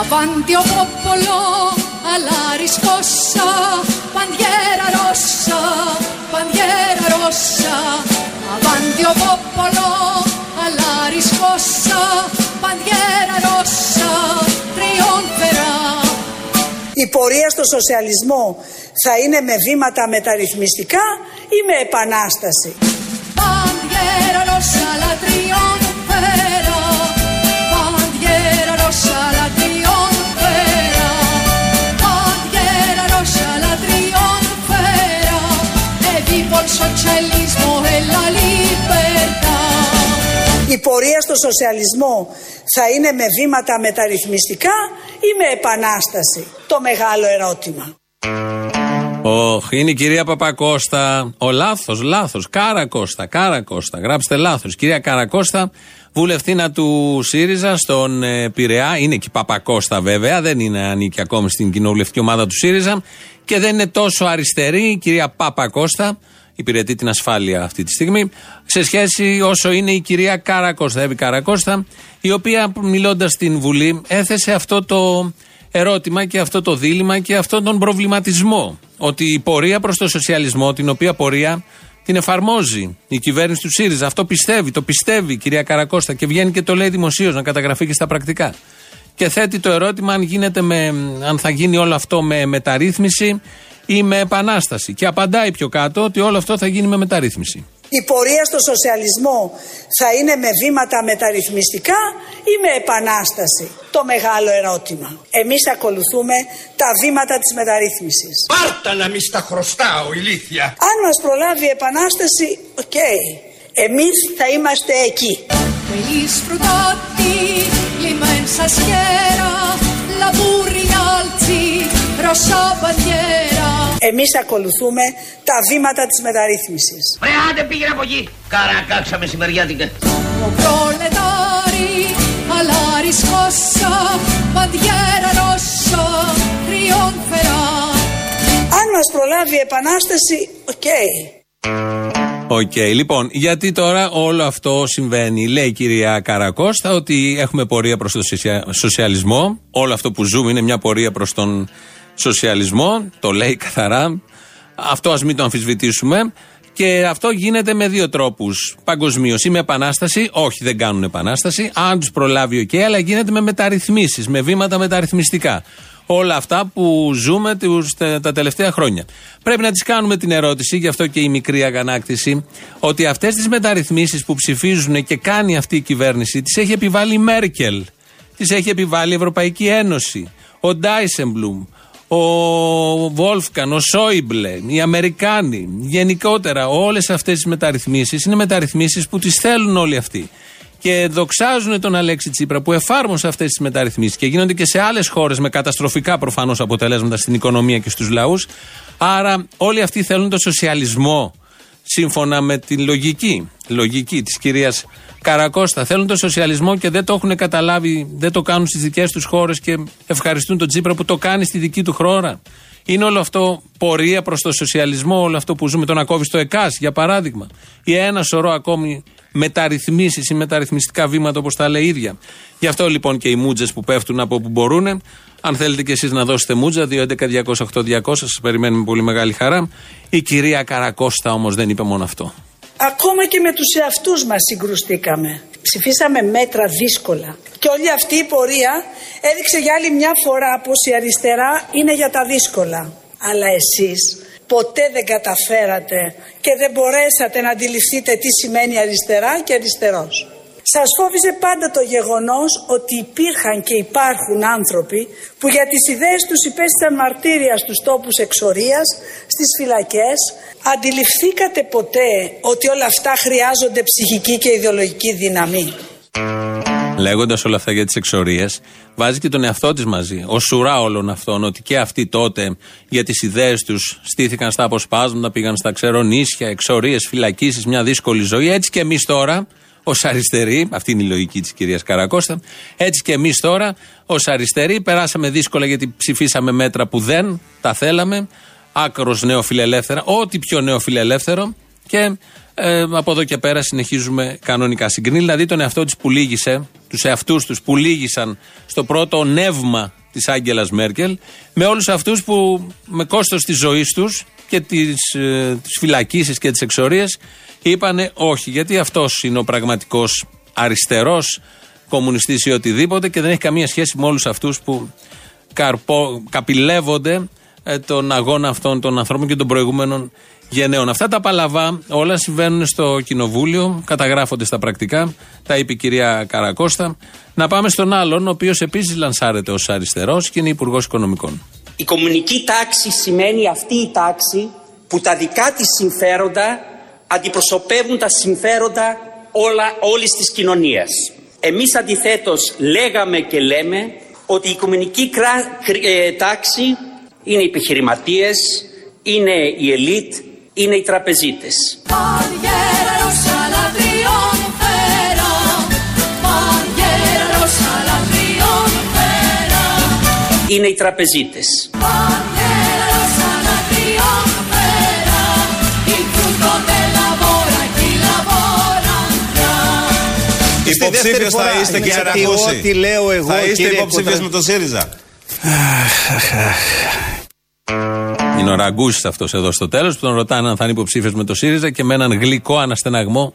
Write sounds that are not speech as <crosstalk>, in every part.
Avanti o popolo alla riscossa, bandiera rossa, bandiera rossa. Avanti o popolo alla riscossa, bandiera rossa, trionferà. Η πορεία στο σοσιαλισμό θα είναι με βήματα μεταρρυθμιστικά ή με επανάσταση. Η πορεία στο σοσιαλισμό θα είναι με βήματα μεταρρυθμιστικά ή με επανάσταση; Το μεγάλο ερώτημα. Ωχ, είναι η κυρία Παπακώστα. Ο λάθος, λάθος. Κάρα Κώστα, Κάρα Κώστα. Γράψτε λάθος. Κυρία Κάρα Κώστα, βουλευτήνα του ΣΥΡΙΖΑ στον ε, Πειραιά. Είναι και η Παπακώστα βέβαια, δεν είναι ανήκει ακόμη στην κοινοβουλευτική ομάδα του ΣΥΡΙΖΑ. Και δεν είναι τόσο αριστερή η κυρία Παπακώστα. Υπηρετεί την ασφάλεια αυτή τη στιγμή. Σε σχέση όσο είναι η κυρία Καρακώστα, Εύη Καρακώστα, η οποία μιλώντας στην Βουλή έθεσε αυτό το ερώτημα και αυτό το δίλημα και αυτόν τον προβληματισμό. Ότι η πορεία προς το σοσιαλισμό, την οποία πορεία την εφαρμόζει η κυβέρνηση του ΣΥΡΙΖΑ. Αυτό πιστεύει, το πιστεύει η κυρία Καρακώστα και βγαίνει και το λέει δημοσίως να καταγραφεί και στα πρακτικά. Και θέτει το ερώτημα αν, γίνεται με, αν θα γίνει όλο αυτό με μεταρρύθμιση ή με επανάσταση. Και απαντάει πιο κάτω ότι όλο αυτό θα γίνει με μεταρρύθμιση. Η πορεία στο σοσιαλισμό θα είναι με βήματα μεταρρυθμιστικά ή με επανάσταση. Το μεγάλο ερώτημα. Εμείς ακολουθούμε τα βήματα της μεταρρύθμισης. Πάρτα να μη στα χρωστάω, ηλίθεια. Αν μας προλάβει η επανάσταση, οκ. Εμείς θα είμαστε εκεί. Degli sfruttati, l'immensa schiera, la burri in alzi, rossa bandiera. Εμείς ακολουθούμε τα βήματα της μεταρρύθμισης. Βρε άντε πήγαινε από εκεί. Καρακάξα μεσημεριάτικα. O proletari, alla riscossa, bandiera rossa, trionferà. Αν μας προλάβει η επανάσταση, ok. Ok, λοιπόν, γιατί τώρα όλο αυτό συμβαίνει. Λέει η κυρία Καρακώστα ότι έχουμε πορεία προς τον σοσια- σοσιαλισμό. Όλο αυτό που ζούμε είναι μια πορεία προς τον σοσιαλισμό. Το λέει καθαρά. Αυτό ας μην το αμφισβητήσουμε. Και αυτό γίνεται με δύο τρόπους παγκοσμίως. Ή με επανάσταση, όχι δεν κάνουν επανάσταση. Αν τους προλάβει, οκ, αλλά γίνεται με μεταρρυθμίσεις, με βήματα μεταρρυθμιστικά. Όλα αυτά που ζούμε τους, τα, τα τελευταία χρόνια. Πρέπει να της κάνουμε την ερώτηση, γι' αυτό και η μικρή αγανάκτηση, ότι αυτές τις μεταρρυθμίσεις που ψηφίζουν και κάνει αυτή η κυβέρνηση, τις έχει επιβάλει η Μέρκελ, τις έχει επιβάλει η Ευρωπαϊκή Ένωση, ο Ντάισεμπλουμ, ο Βόλφκαν, ο Σόιμπλε, οι Αμερικάνοι, γενικότερα όλες αυτές τις μεταρρυθμίσεις είναι μεταρρυθμίσεις που τις θέλουν όλοι αυτοί. Και δοξάζουν τον Αλέξη Τσίπρα που εφάρμοσε αυτές τις μεταρρυθμίσεις και γίνονται και σε άλλες χώρες με καταστροφικά προφανώς αποτελέσματα στην οικονομία και στους λαούς. Άρα όλοι αυτοί θέλουν τον σοσιαλισμό σύμφωνα με τη λογική, λογική της κυρίας Καρακώστα. Θέλουν τον σοσιαλισμό και δεν το έχουν καταλάβει, δεν το κάνουν στις δικές τους χώρες και ευχαριστούν τον Τσίπρα που το κάνει στη δική του χώρα. Είναι όλο αυτό πορεία προς το σοσιαλισμό, όλο αυτό που ζούμε, το να κόβεις το ΕΚΑΣ για παράδειγμα. Ή ένα σωρό ακόμη μεταρρυθμίσεις ή μεταρρυθμιστικά βήματα όπως τα λέει η ίδια. Γι' αυτό λοιπόν και οι μούτζες που πέφτουν από όπου μπορούν. Αν θέλετε κι εσείς να δώσετε μούτζα, 2.11.208.200, σας περιμένουμε με πολύ μεγάλη χαρά. Η κυρία Καρακώστα όμως δεν είπε μόνο αυτό. Ακόμα και με τους εαυτούς μας συγκρουστήκαμε. Ψηφίσαμε μέτρα δύσκολα. Και όλη αυτή η πορεία έδειξε για άλλη μια φορά πως η αριστερά είναι για τα δύσκολα. Αλλά εσείς ποτέ δεν καταφέρατε και δεν μπορέσατε να αντιληφθείτε τι σημαίνει αριστερά και αριστερός. Σας φόβιζε πάντα το γεγονός ότι υπήρχαν και υπάρχουν άνθρωποι που για τις ιδέες τους υπέστησαν μαρτύρια στους τόπους εξορίας, στις φυλακές. Αντιληφθήκατε ποτέ ότι όλα αυτά χρειάζονται ψυχική και ιδεολογική δύναμη; Λέγοντας όλα αυτά για τις εξορίες, βάζει και τον εαυτό της μαζί. Ω σουρά όλων αυτών, ότι και αυτοί τότε για τις ιδέες τους στήθηκαν στα αποσπάσματα, πήγαν στα ξερονίσια, εξορίες, φυλακίσεις, μια δύσκολη ζωή. Έτσι και εμείς τώρα, ως αριστεροί, αυτή είναι η λογική της κυρίας Καρακώστα, έτσι και εμείς τώρα, ως αριστεροί, περάσαμε δύσκολα γιατί ψηφίσαμε μέτρα που δεν τα θέλαμε, άκρος νεοφιλελεύθερα, ό,τι πιο νεοφιλελεύθερο και ε, από εδώ και πέρα συνεχίζουμε κανονικά. Συγκρίνει δηλαδή τον εαυτό της που λύγησε τους εαυτούς τους που λύγησαν στο πρώτο νεύμα της Άγγελας Μέρκελ, με όλους αυτούς που με κόστος της ζωής τους και τι ε, φυλακίσεις και τι εξορίε είπανε όχι. Γιατί αυτός είναι ο πραγματικός αριστερός κομμουνιστής ή οτιδήποτε και δεν έχει καμία σχέση με όλους αυτούς που καρπο, καπηλεύονται ε, τον αγώνα αυτών των ανθρώπων και των προηγούμενων γενναίων. Αυτά τα παλαβά όλα συμβαίνουν στο κοινοβούλιο, καταγράφονται στα πρακτικά. Τα είπε η κυρία Καρακώστα. Να πάμε στον άλλον, ο οποίος επίσης λανσάρεται ως αριστερός και είναι υπουργός Οικονομικών. Η κομμουνική τάξη σημαίνει αυτή η τάξη που τα δικά της συμφέροντα αντιπροσωπεύουν τα συμφέροντα όλα, όλης της κοινωνίας. Εμείς αντιθέτως λέγαμε και λέμε ότι η οικουμενική ε, τάξη είναι οι επιχειρηματίες, είναι η ελίτ, είναι οι τραπεζίτες. Είναι οι τραπεζίτες. Υποψήφιος θα είστε κύριε Ρακούση. Ό,τι λέω εγώ. Θα είστε υποψήφιος με τον ΣΥΡΙΖΑ. Είναι ο Ραγκούσης αυτός εδώ στο τέλος που τον ρωτάνε αν θα είναι υποψήφιος με το ΣΥΡΙΖΑ και με έναν γλυκό αναστεναγμό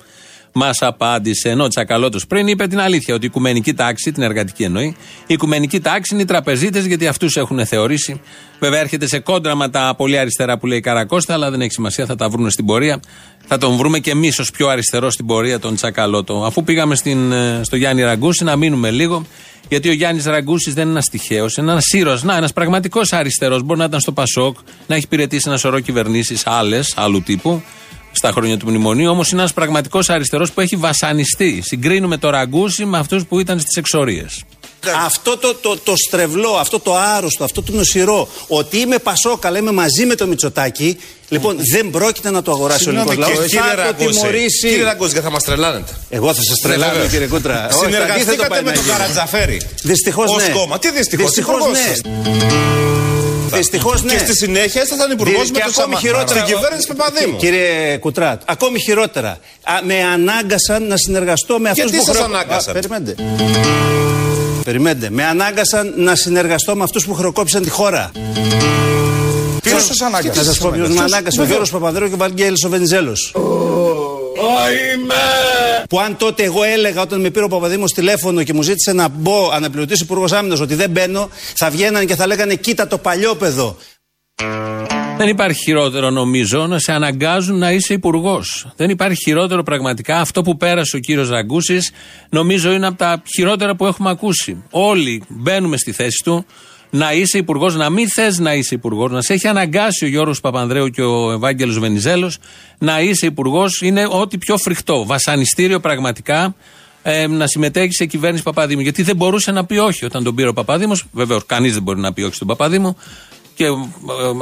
μας απάντησε. Ενώ Τσακαλώτος πριν είπε την αλήθεια ότι η οικουμενική τάξη, την εργατική εννοεί, η οικουμενική τάξη είναι οι τραπεζίτες γιατί αυτούς έχουν θεωρήσει. Βέβαια έρχεται σε κόντρα με τα πολύ αριστερά που λέει η Καρακώστα, αλλά δεν έχει σημασία, θα τα βρουν στην πορεία. Θα τον βρούμε και εμείς ως πιο αριστερό στην πορεία τον Τσακαλώτο. Αφού πήγαμε στην, ε, στο Γιάννη Ραγκούση, να μείνουμε λίγο. Γιατί ο Γιάννης Ραγκούσης δεν είναι ένας τυχαίος, είναι ένας ήρωα. Να, ένας πραγματικός αριστερός. Μπορεί να ήταν στο Πασόκ, να έχει υπηρετήσει ένα σωρό κυβερνήσεις άλλες, άλλου τύπου στα χρόνια του μνημονίου. Όμως είναι ένας πραγματικός αριστερός που έχει βασανιστεί. Συγκρίνουμε το ραγκούσι με αυτούς που ήταν στις εξορίες. Αυτό το, το, το στρεβλό, αυτό το άρρωστο, αυτό το νοσηρό, ότι είμαι Πασόκα, είμαι μαζί με το Μητσοτάκι, λοιπόν δεν πρόκειται να το αγοράσει ο ελληνικό λαό. Θα το τιμωρήσει. Κύριε Ραγκούση, θα μας τρελάνετε. Εγώ θα σας τρελάνω, κύριε Κούτρα. <laughs> Συνεργαστήκατε με τον Καρατζαφέρη. Δυστυχώς ναι. κόμμα. Τι δυστυχώς. Δυστυχώς ναι. Δυστυχώς ναι. Και στη συνέχεια θα ήταν υπουργός με το ακόμη χειρότερα. Στην κυβέρνηση Παπαδήμου. Κύριε Κουτράτ, ακόμη χειρότερα. Α, με ανάγκασαν να συνεργαστώ με αυτούς που. Γιατί σα ανάγκασαν; Περιμένετε. Περιμένετε. Με ανάγκασαν να συνεργαστώ με αυτούς που χρεοκόπησαν τη χώρα. Ποιος σας ανάγκασε; Να σας πω ποιος με ανάγκασε. Ο Γιώργος Παπαδρέου και ο Βαγγέλης ο Βενιζέλος. Που αν τότε εγώ έλεγα όταν με πήρε ο Παπαδήμος τηλέφωνο και μου ζήτησε να μπω αναπληρωτής υπουργός άμυνας ότι δεν μπαίνω, θα βγαίναν και θα λέγανε Κοίτα το παλιό παιδό. Δεν υπάρχει χειρότερο νομίζω να σε αναγκάζουν να είσαι υπουργός. Δεν υπάρχει χειρότερο πραγματικά. Αυτό που πέρασε ο κύριος Ραγκούσης νομίζω είναι από τα χειρότερα που έχουμε ακούσει. Όλοι μπαίνουμε στη θέση του να είσαι υπουργός, να μην θες να είσαι υπουργός, να σε έχει αναγκάσει ο Γιώργο Παπανδρέου και ο Ευάγγελος Βενιζέλος να είσαι υπουργός, είναι ό,τι πιο φρικτό. Βασανιστήριο πραγματικά ε, να συμμετέχεις σε κυβέρνηση Παπαδήμου. Γιατί δεν μπορούσε να πει όχι όταν τον πήρε ο Παπαδήμος. Βεβαίως, κανείς δεν μπορεί να πει όχι στον Παπαδήμο. Και ε,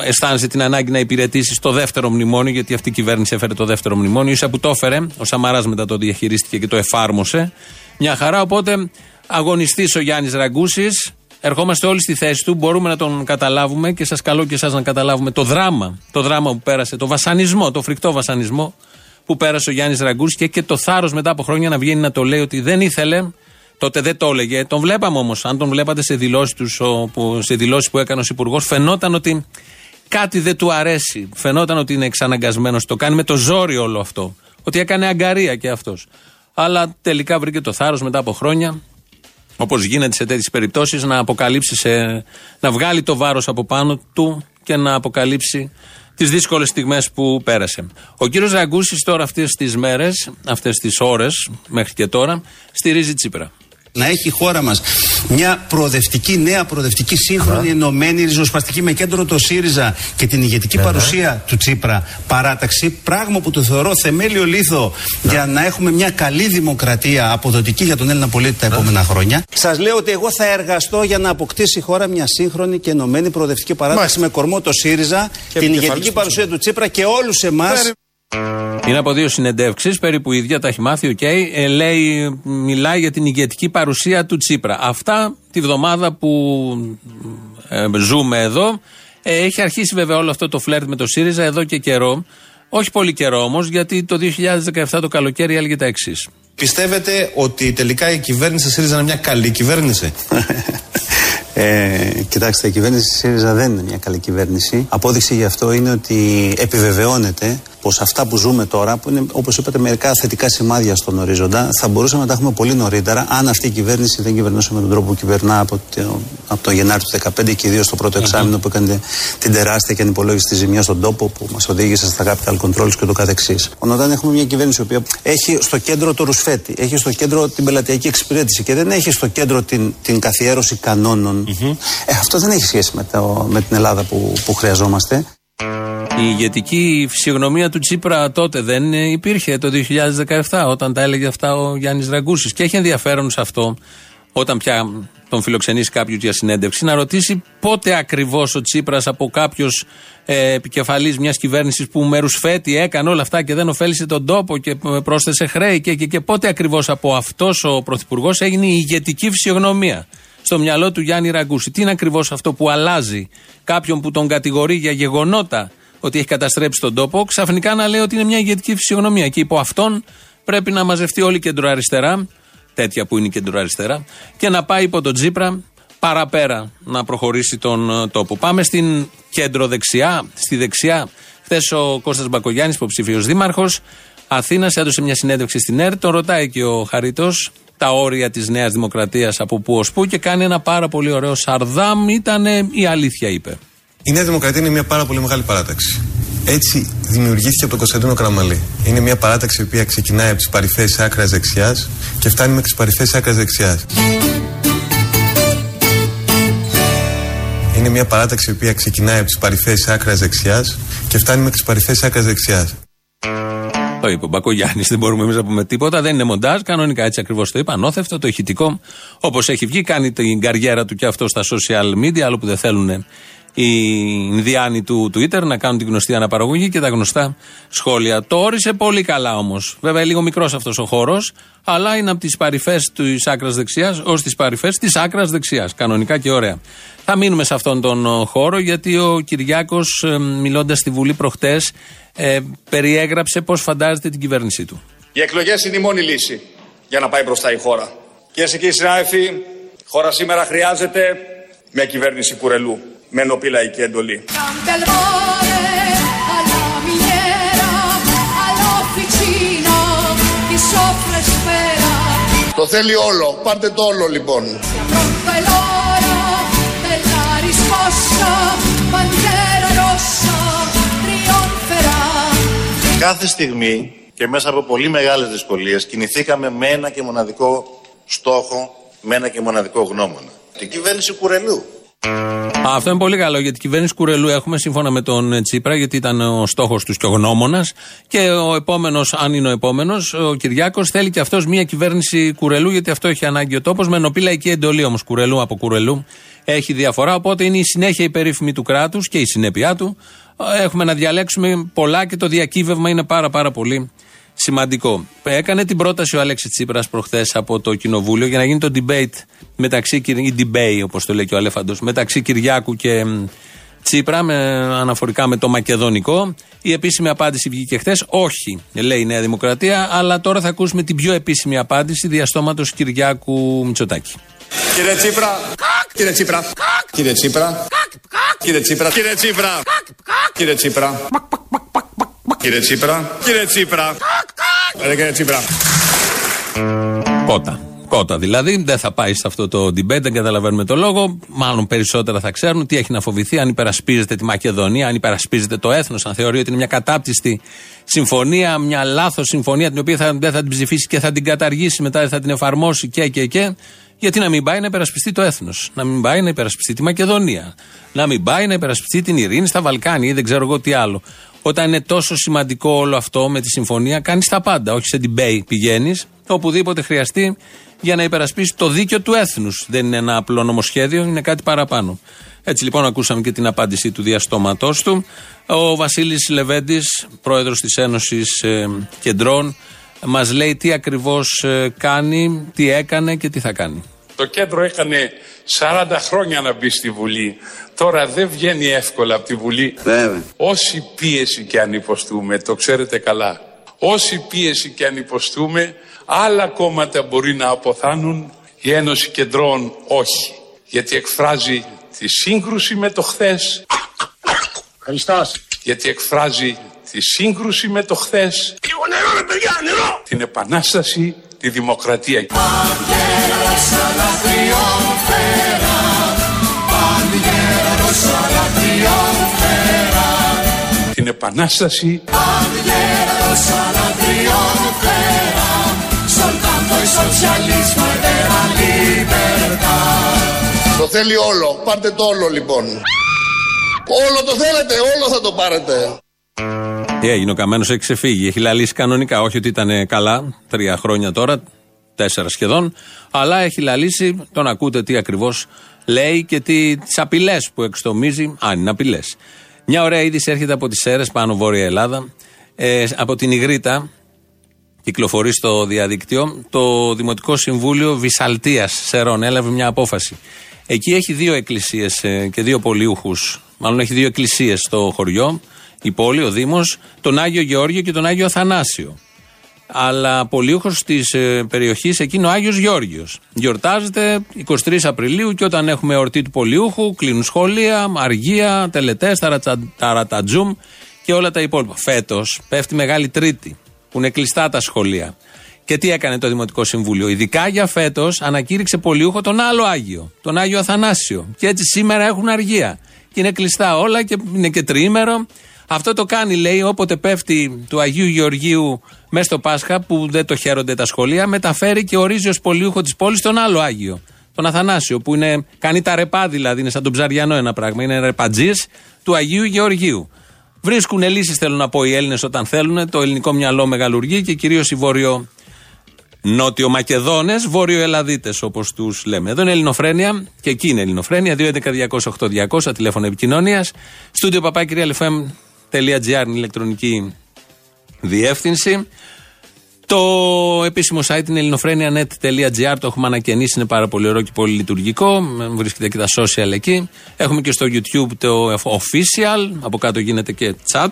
αισθάνεσαι την ανάγκη να υπηρετήσεις το δεύτερο μνημόνιο, γιατί αυτή η κυβέρνηση έφερε το δεύτερο μνημόνιο. ίσα που το έφερε, ο Σαμαράς μετά το διαχειρίστηκε και το εφάρμοσε. Μια χαρά. Οπότε αγωνιστής ο Γιάννης Ραγκούσης, Ερχόμαστε όλοι στη θέση του, μπορούμε να τον καταλάβουμε και σας καλώ και εσάς να καταλάβουμε το δράμα, το δράμα που πέρασε, το βασανισμό, το φρικτό βασανισμό που πέρασε ο Γιάννης Ραγκούση και, το θάρρος μετά από χρόνια να βγαίνει να το λέει ότι δεν ήθελε. Τότε δεν το έλεγε. Τον βλέπαμε όμως. Αν τον βλέπατε σε δηλώσεις που, σε δηλώσεις που έκανε ως υπουργός, φαινόταν ότι κάτι δεν του αρέσει. Φαινόταν ότι είναι εξαναγκασμένος. Το κάνει με το ζόρι όλο αυτό. Ότι έκανε αγκαρία και αυτός. Αλλά τελικά βρήκε το θάρρος μετά από χρόνια Όπως γίνεται σε τέτοιες περιπτώσεις, να αποκαλύψει, σε, να βγάλει το βάρος από πάνω του και να αποκαλύψει τις δύσκολες στιγμές που πέρασε. Ο κύριος Ραγκούσης τώρα αυτές τις μέρες, αυτές τις ώρες μέχρι και τώρα, στηρίζει Τσίπρα να έχει η χώρα μας μια προοδευτική, νέα προοδευτική, σύγχρονη, ενωμένη, ριζοσπαστική με κέντρο το ΣΥΡΙΖΑ και την ηγετική παρουσία του Τσίπρα παράταξη. Πράγμα που το θεωρώ θεμέλιο λίθο για να έχουμε μια καλή δημοκρατία αποδοτική για τον Έλληνα πολίτη τα επόμενα χρόνια. Σας λέω ότι εγώ θα εργαστώ για να αποκτήσει η χώρα μια σύγχρονη και ενωμένη προοδευτική παράταξη με κορμό το ΣΥΡΙΖΑ, την ηγετική παρουσία του Τσίπρα και όλους εμάς. Είναι από δύο συνεντεύξεις, περίπου ίδια, τα έχει μάθει. Okay. Ε, λέει, μιλάει για την ηγετική παρουσία του Τσίπρα. Αυτά τη βδομάδα που ε, ζούμε εδώ. Ε, έχει αρχίσει βέβαια όλο αυτό το φλερτ με το ΣΥΡΙΖΑ εδώ και καιρό. Όχι πολύ καιρό όμως, γιατί το 2017 το καλοκαίρι έλεγε τα εξής. Πιστεύετε ότι τελικά η κυβέρνηση ΣΥΡΙΖΑ είναι μια καλή κυβέρνηση; <laughs> Ε, κοιτάξτε, η κυβέρνηση της ΣΥΡΙΖΑ δεν είναι μια καλή κυβέρνηση. Απόδειξη γι' αυτό είναι ότι επιβεβαιώνεται πως αυτά που ζούμε τώρα, που είναι όπως είπατε μερικά θετικά σημάδια στον ορίζοντα, θα μπορούσαμε να τα έχουμε πολύ νωρίτερα αν αυτή η κυβέρνηση δεν κυβερνούσε με τον τρόπο που κυβερνά από, το, από τον Γενάρη του 2015 και ιδίως το πρώτο εξάμεινο που έκανε την τεράστια και ανυπολόγιστη ζημιάς στον τόπο που μας οδήγησε στα capital controls και το καθεξής. Όταν έχουμε μια κυβέρνηση που έχει στο κέντρο το ρουσφέτη, έχει στο κέντρο την πελατειακή εξυπηρέτηση και δεν έχει στο κέντρο την, την καθιέρωση κανόνων, ε, αυτό δεν έχει σχέση με, το, με την Ελλάδα που, που χρειαζόμαστε. Η ηγετική φυσιογνωμία του Τσίπρα τότε δεν υπήρχε το 2017 όταν τα έλεγε αυτά ο Γιάννης Ραγκούσης. Και έχει ενδιαφέρον σε αυτό όταν πια τον φιλοξενήσει κάποιο για συνέντευξη να ρωτήσει πότε ακριβώς ο Τσίπρας από κάποιος ε, επικεφαλής μιας κυβέρνησης που με ρουσφέτη έκανε όλα αυτά και δεν ωφέλησε τον τόπο και πρόσθεσε χρέη και, και, και πότε ακριβώς από αυτός ο πρωθυπουργός έγινε η ηγετική φυσιογνωμία στο μυαλό του Γιάννη Ραγκούση. Τι είναι ακριβώς αυτό που αλλάζει κάποιον που τον κατηγορεί για γεγονότα ότι έχει καταστρέψει τον τόπο, ξαφνικά να λέει ότι είναι μια ηγετική φυσιογνωμία. Και υπό αυτόν πρέπει να μαζευτεί όλη η κεντροαριστερά, τέτοια που είναι η κεντροαριστερά, και να πάει υπό τον Τζίπρα παραπέρα να προχωρήσει τον ε, τόπο. Πάμε στην κέντρο δεξιά, στη δεξιά. Χθες ο Κώστας Μπακογιάννης, υποψήφιος δήμαρχος Αθήνας, έδωσε μια συνέντευξη στην ΕΡΤ. Τον ρωτάει και ο Χαρίτος τα όρια της Νέας Δημοκρατίας από πού ως πού και κάνει ένα πάρα πολύ ωραίο σαρδάμ. Ήταν η αλήθεια, είπε. Η Νέα Δημοκρατία είναι μια πάρα πολύ μεγάλη παράταξη. Έτσι δημιουργήθηκε από τον Κωνσταντίνο Κραμαλή. Είναι μια παράταξη η οποία ξεκινάει από τις παρυφέ άκρας δεξιάς και φτάνει με τις παρυφέ άκρας δεξιάς. Είναι μια παράταξη η οποία ξεκινάει από τις παρυφέ άκρας δεξιάς και φτάνει με τις παρυφέ άκρας δεξιάς. Το είπε ο Μπακογιάννης, δεν μπορούμε εμείς να πούμε τίποτα. Δεν είναι μοντάζ. Κανονικά έτσι ακριβώς το είπα. Ανώθευτο, το ηχητικό. Όπως έχει βγει, κάνει την καριέρα του και αυτό στα social media, άλλο που δεν θέλουν οι Ινδιάνοι του Twitter να κάνουν την γνωστή αναπαραγωγή και τα γνωστά σχόλια. Το όρισε πολύ καλά όμως. Βέβαια, λίγο μικρός αυτός ο χώρος, αλλά είναι από τις παρυφές της άκρας δεξιάς ως τις παρυφές της άκρας δεξιάς. Κανονικά και ωραία. Θα μείνουμε σε αυτόν τον χώρο, γιατί ο Κυριάκος, ε, μιλώντας στη Βουλή προχτές, ε, περιέγραψε πώς φαντάζεται την κυβέρνησή του. Οι εκλογές είναι η μόνη λύση για να πάει μπροστά η χώρα. Κυρίες και κύριοι συνάδελφοι, η χώρα σήμερα χρειάζεται μια κυβέρνηση κουρελού με ενωπή λαϊκή εντολή. Το θέλει όλο. Πάρτε το όλο λοιπόν. Κάθε στιγμή και μέσα από πολύ μεγάλες δυσκολίες κινηθήκαμε με ένα και μοναδικό στόχο, με ένα και μοναδικό γνώμονα. Την κυβέρνηση Κουρελού. Αυτό είναι πολύ καλό γιατί η κυβέρνηση Κουρελού έχουμε σύμφωνα με τον Τσίπρα, γιατί ήταν ο στόχος τους και ο γνώμονας. Και ο επόμενος, αν είναι ο επόμενος, ο Κυριάκος θέλει και αυτός μια κυβέρνηση Κουρελού, γιατί αυτό έχει ανάγκη ο τόπος. Με ενωπή λαϊκή εντολή όμως Κουρελού από Κουρελού έχει διαφορά. Οπότε είναι η συνέχεια υπερήφημη του κράτους και η συνέπειά του. Έχουμε να διαλέξουμε πολλά και το διακύβευμα είναι πάρα πάρα πολύ σημαντικό. Έκανε την πρόταση ο Αλέξη Τσίπρας προχθές από το Κοινοβούλιο για να γίνει το debate μεταξύ, ή debate όπως το λέει και ο Αλέφαντος, μεταξύ Κυριάκου και Τσίπρα με, αναφορικά με το μακεδονικό. Η επίσημη απάντηση βγήκε χθες. Όχι, λέει η Νέα Δημοκρατία, αλλά τώρα θα ακούσουμε την πιο επίσημη απάντηση διαστόματος Κυριάκου Μητσοτάκη. Κύριε Τσίπρα, κύριε Τσίπρα, κύριε Τσίπρα, κύριε Τσίπρα, κύριε Τσίπρα, κύριε Τσίπρα, κύριε Τσίπρα, κύριε Τσίπρα, κύριε Τσίπρα. Κότα. Κότα δηλαδή. Δεν θα πάει σε αυτό το debate, δεν καταλαβαίνουμε το λόγο. Μάλλον περισσότερα θα ξέρουν τι έχει να φοβηθεί, αν υπερασπίζεται τη Μακεδονία, αν υπερασπίζεται το έθνος, αν θεωρεί ότι είναι μια κατάπτυστη συμφωνία, μια λάθος συμφωνία την οποία θα, δεν θα την ψηφίσει και θα την καταργήσει μετά, θα την εφαρμόσει και και και. Γιατί να μην πάει να υπερασπιστεί το έθνος, να μην πάει να υπερασπιστεί τη Μακεδονία, να μην πάει να υπερασπιστεί την ειρήνη στα Βαλκάνια ή δεν ξέρω εγώ τι άλλο. Όταν είναι τόσο σημαντικό όλο αυτό με τη συμφωνία, κάνεις τα πάντα. Όχι σε debate πηγαίνεις, οπουδήποτε χρειαστεί για να υπερασπίσεις το δίκαιο του έθνους. Δεν είναι ένα απλό νομοσχέδιο, είναι κάτι παραπάνω. Έτσι λοιπόν ακούσαμε και την απάντηση του διαστόματός του. Ο Βασίλης Λεβέντης, πρόεδρος της Ένωσης ε, Κεντρών, μας λέει τι ακριβώς ε, κάνει, τι έκανε και τι θα κάνει. Το κέντρο έκανε 40 χρόνια να μπει στη Βουλή. Τώρα δεν βγαίνει εύκολα από τη Βουλή. Βέβαια. Όση πίεση και αν υποστούμε, το ξέρετε καλά. Όση πίεση και αν υποστούμε, Άλλα κόμματα μπορεί να αποθάνουν, η Ένωση Κεντρών όχι. Γιατί εκφράζει τη σύγκρουση με το χθες. Χριστός. Γιατί εκφράζει τη σύγκρουση με το χθες. Λίγο νερό ρε παιδιά, νερό! Την επανάσταση, τη δημοκρατία. Την επανάσταση, Το θέλει όλο. Πάρτε το όλο λοιπόν. Όλο το θέλετε, όλο θα το πάρετε. Τι έγινε, ο Καμένος έχει ξεφύγει. Έχει λαλήσει κανονικά. Όχι ότι ήταν καλά, τρία χρόνια τώρα, τέσσερα σχεδόν, αλλά έχει λαλήσει. Τον ακούτε τι ακριβώς λέει και τι απειλές που εξτομίζει. Αν είναι απειλές. Μια ωραία είδηση έρχεται από τις Σέρες, πάνω βόρεια Ελλάδα. Ε, από την Ιγρήτα, κυκλοφορεί στο διαδίκτυο, το Δημοτικό Συμβούλιο Βυσαλτία Σερών έλαβε μια απόφαση. Εκεί έχει δύο εκκλησίες και δύο πολιούχους. Μάλλον έχει δύο εκκλησίες στο χωριό, η πόλη, ο Δήμος, τον Άγιο Γεώργιο και τον Άγιο Αθανάσιο. Αλλά πολιούχο της ε, περιοχής εκεί είναι ο Άγιος Γεώργιος. Γιορτάζεται 23 Απριλίου και όταν έχουμε εορτή του πολιούχου, κλείνουν σχολεία, αργία, τελετές, ταρατατζούμ και όλα τα υπόλοιπα. Φέτος πέφτει Μεγάλη Τρίτη, που είναι κλειστά τα σχολεία. Και τι έκανε το Δημοτικό Συμβούλιο; Ειδικά για φέτος ανακήρυξε πολιούχο τον άλλο Άγιο, τον Άγιο Αθανάσιο. Και έτσι σήμερα έχουν αργία. Και είναι κλειστά όλα και είναι και τριήμερο. Αυτό το κάνει, λέει, όποτε πέφτει του Αγίου Γεωργίου μέσα στο Πάσχα, που δεν το χαίρονται τα σχολεία, μεταφέρει και ορίζει ως πολιούχο της πόλης τον άλλο Άγιο. Τον Αθανάσιο, που είναι, κάνει τα ρεπά δηλαδή, είναι σαν τον ψαριανό ένα πράγμα. Είναι ρεπατζής του Αγίου Γεωργίου. Βρίσκουν λύσεις, θέλω να πω, οι Έλληνες όταν θέλουν. Το ελληνικό μυαλό μεγαλουργεί και κυρίως οι βόρειο Νότιο Μακεδόνε, Βόρειο Ελλαδίτε όπως τους λέμε. Εδώ είναι Ελληνοφρένια και εκεί είναι Ελληνοφρένια. 2.11.208.200 τηλέφωνο επικοινωνίας. Στούντιο παπάκυριαλεφm.gr είναι η ηλεκτρονική διεύθυνση. Το επίσημο site είναι ελληνοφρένια.net.gr. Το έχουμε ανακαινήσει, είναι πάρα πολύ ωραίο και πολύ λειτουργικό. Βρίσκεται και τα social εκεί. Έχουμε και στο YouTube το official. Από κάτω γίνεται και chat.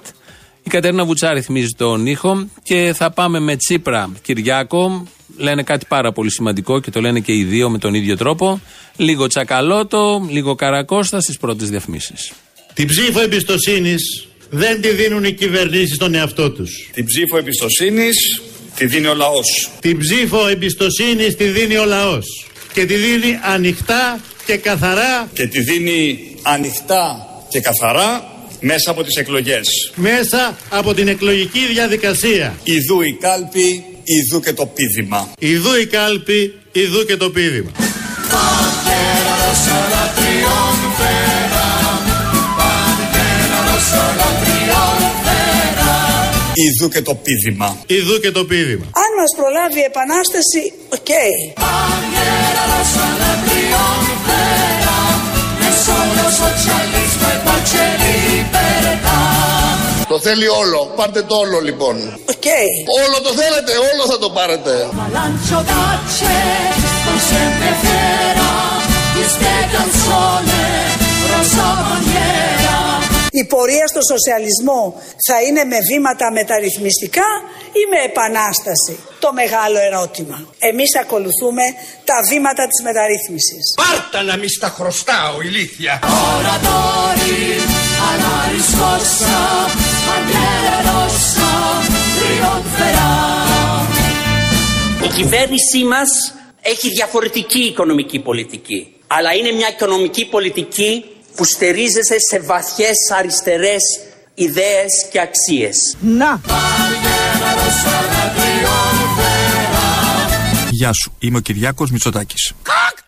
Η Κατερίνα Βουτσά ρυθμίζει τον ήχο και θα πάμε με Τσίπρα Κυριάκο. Λένε κάτι πάρα πολύ σημαντικό και το λένε και οι δύο με τον ίδιο τρόπο. Λίγο τσακαλώτο, λίγο καρακώστα στις πρώτες διαφημίσεις. Την ψήφο εμπιστοσύνης δεν τη δίνουν οι κυβερνήσεις στον εαυτό τους. Την ψήφο εμπιστοσύνης τη δίνει ο λαός. Την ψήφο εμπιστοσύνης τη δίνει ο λαός. Και τη δίνει ανοιχτά και καθαρά. Και τη δίνει ανοιχτά και καθαρά μέσα από τις εκλογές. Μέσα από την εκλογική διαδικασία. Ιδού η κάλπη, ιδού και το πίδημα. Ιδού η κάλπη, ιδού και το πίδημα. Ιδού και το πίδημα. Ιδού και το πήδημα. Αν μας προλάβει η επανάσταση, οκ. Το θέλει όλο. Πάρτε το όλο λοιπόν. Οκ. Όλο το θέλετε, όλο θα το πάρετε. Η πορεία στο σοσιαλισμό θα είναι με βήματα μεταρρυθμιστικά ή με επανάσταση; Το μεγάλο ερώτημα. Εμείς ακολουθούμε τα βήματα της μεταρρύθμισης. Πάρτα να μη στα χρωστάω, ηλίθεια. Η κυβέρνησή μας έχει διαφορετική οικονομική πολιτική. Αλλά είναι μια οικονομική πολιτική που στερίζεται σε βαθιές αριστερές ιδέες και αξίες. Να! Γεια σου, είμαι ο Κυριάκος Μητσοτάκης. Αν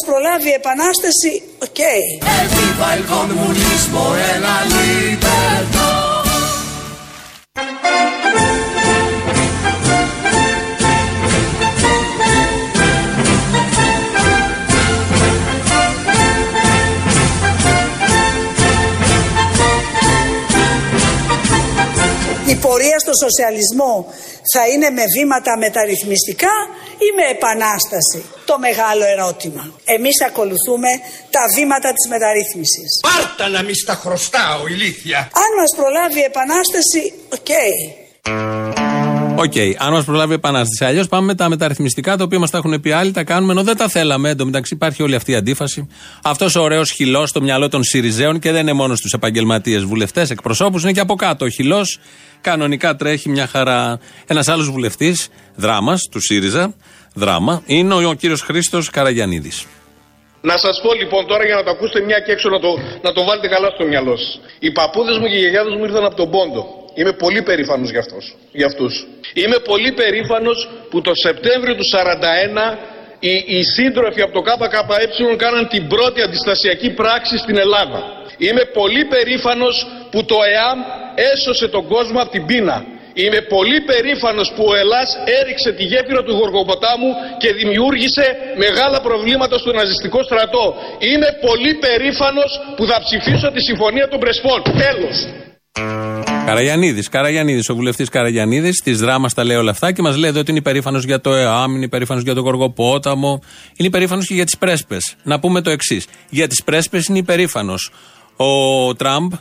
μας προλάβει η επανάσταση, οκ. Η πορεία στο σοσιαλισμό θα είναι με βήματα μεταρρυθμιστικά ή με επανάσταση; Το μεγάλο ερώτημα. Εμείς ακολουθούμε τα βήματα της μεταρρύθμισης. Πάρτα να μη στα χρωστάω, ηλίθεια. Αν μας προλάβει η επανάσταση, ok. Ok, αν μας προλάβει η επανάσταση. Αλλιώς πάμε με τα μεταρρυθμιστικά τα οποία μας τα έχουν πει άλλοι, τα κάνουμε ενώ δεν τα θέλαμε. Εν τω μεταξύ υπάρχει όλη αυτή η αντίφαση. Αυτός ο ωραίος χυλός στο μυαλό των Συριζαίων και δεν είναι μόνο στους επαγγελματίες βουλευτές, εκπροσώπους, είναι και από κάτω. Ο χυλός κανονικά τρέχει μια χαρά. Ένας άλλος βουλευτής, δράμας του ΣΥΡΙΖΑ, δράμα, είναι ο, ο κύριος Χρήστος Καραγιανίδης. Να σας πω λοιπόν τώρα για να το ακούσετε μια και έξω να το, να το βάλετε καλά στο μυαλό σας. Οι παππούδες μου και οι γιαγιάδες μου ήρθαν από τον Πόντο. Είμαι πολύ περήφανος για, αυτούς, για αυτούς. Είμαι πολύ περήφανος που το Σεπτέμβριο του 41 οι, οι σύντροφοι από το ΚΚΕ κάναν την πρώτη αντιστασιακή πράξη στην Ελλάδα. Είμαι πολύ περήφανος που το ΕΑΜ έσωσε τον κόσμο από την πείνα. Είμαι πολύ περήφανος που ο Ελλάς έριξε τη γέφυρα του Γοργοποτάμου και δημιούργησε μεγάλα προβλήματα στο ναζιστικό στρατό. Είμαι πολύ περήφανος που θα ψηφίσω τη συμφωνία των Πρεσπών. Τέλος. Καραγιανίδη, Καραγιανίδη, ο βουλευτής Καραγιανίδη, τη δράμα τα λέει όλα αυτά και μας λέει εδώ ότι είναι υπερήφανος για το ΕΑΜ, είναι υπερήφανος για το Γοργοπόταμο, είναι υπερήφανος και για τις πρέσπες. Να πούμε το εξής. Για τις πρέσπες είναι υπερήφανος ο Τραμπ,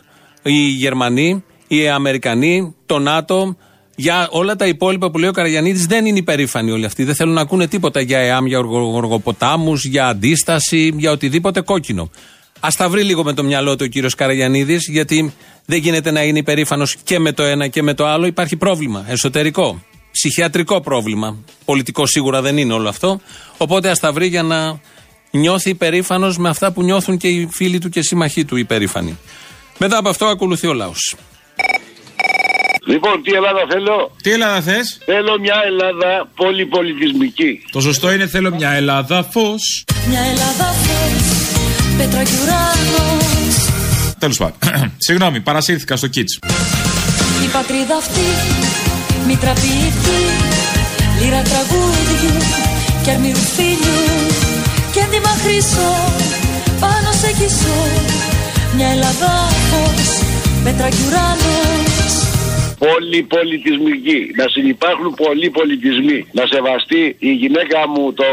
οι Γερμανοί, οι Αμερικανοί, το ΝΑΤΟ, για όλα τα υπόλοιπα που λέει ο Καραγιανίδη δεν είναι υπερήφανοι όλοι αυτοί. Δεν θέλουν να ακούνε τίποτα για ΕΑΜ, για οργοποτάμου, για αντίσταση, για οτιδήποτε κόκκινο. Α τα βρει λίγο με το μυαλό του ο κύριος Καραγιανίδης, γιατί δεν γίνεται να είναι υπερήφανος και με το ένα και με το άλλο. Υπάρχει πρόβλημα εσωτερικό, ψυχιατρικό πρόβλημα. Πολιτικό σίγουρα δεν είναι όλο αυτό. Οπότε ας τα βρει για να νιώθει υπερήφανος με αυτά που νιώθουν και οι φίλοι του και οι σύμμαχοί του υπερήφανοι. Μετά από αυτό ακολουθεί ο λαός. Λοιπόν, τι Ελλάδα θέλω; Τι Ελλάδα θες; Θέλω μια Ελλάδα πολυπολιτισμική. Το σωστό είναι θέλω μια Ελλάδα φως. Μια Ελλάδα φως. Πέτρα και ουρανό. Τέλος πάντων. <clears throat> Συγγνώμη, παρασύρθηκα στο κίτς. Η πατρίδα αυτή μη τραπηθεί. Λύρα τραγούδιου και αρμύρου φίλου. Και έντοιμα χρυσό πάνω σε κισό. Μια Ελλάδα φω. Πέτρα και ουρανός πολυπολιτισμική. Να συνεπάρχουν πολλοί πολιτισμοί. Να σεβαστεί η γυναίκα μου το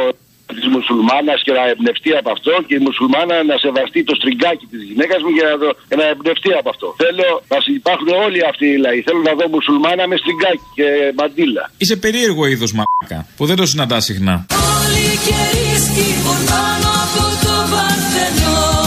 της μουσουλμάνας και να εμπνευστεί από αυτό και η μουσουλμάνα να σεβαστεί το στριγκάκι της γυναίκας μου και να, το, και να εμπνευστεί από αυτό. Θέλω να υπάρχουν όλοι αυτοί οι λαοί. Θέλω να δω μουσουλμάνα με στριγκάκι και μαντίλα. Είσαι περίεργο είδος μαλάκα που δεν το συναντάς συχνά. Όλοι και ρίσκοι πάνω από το Παρθενώνα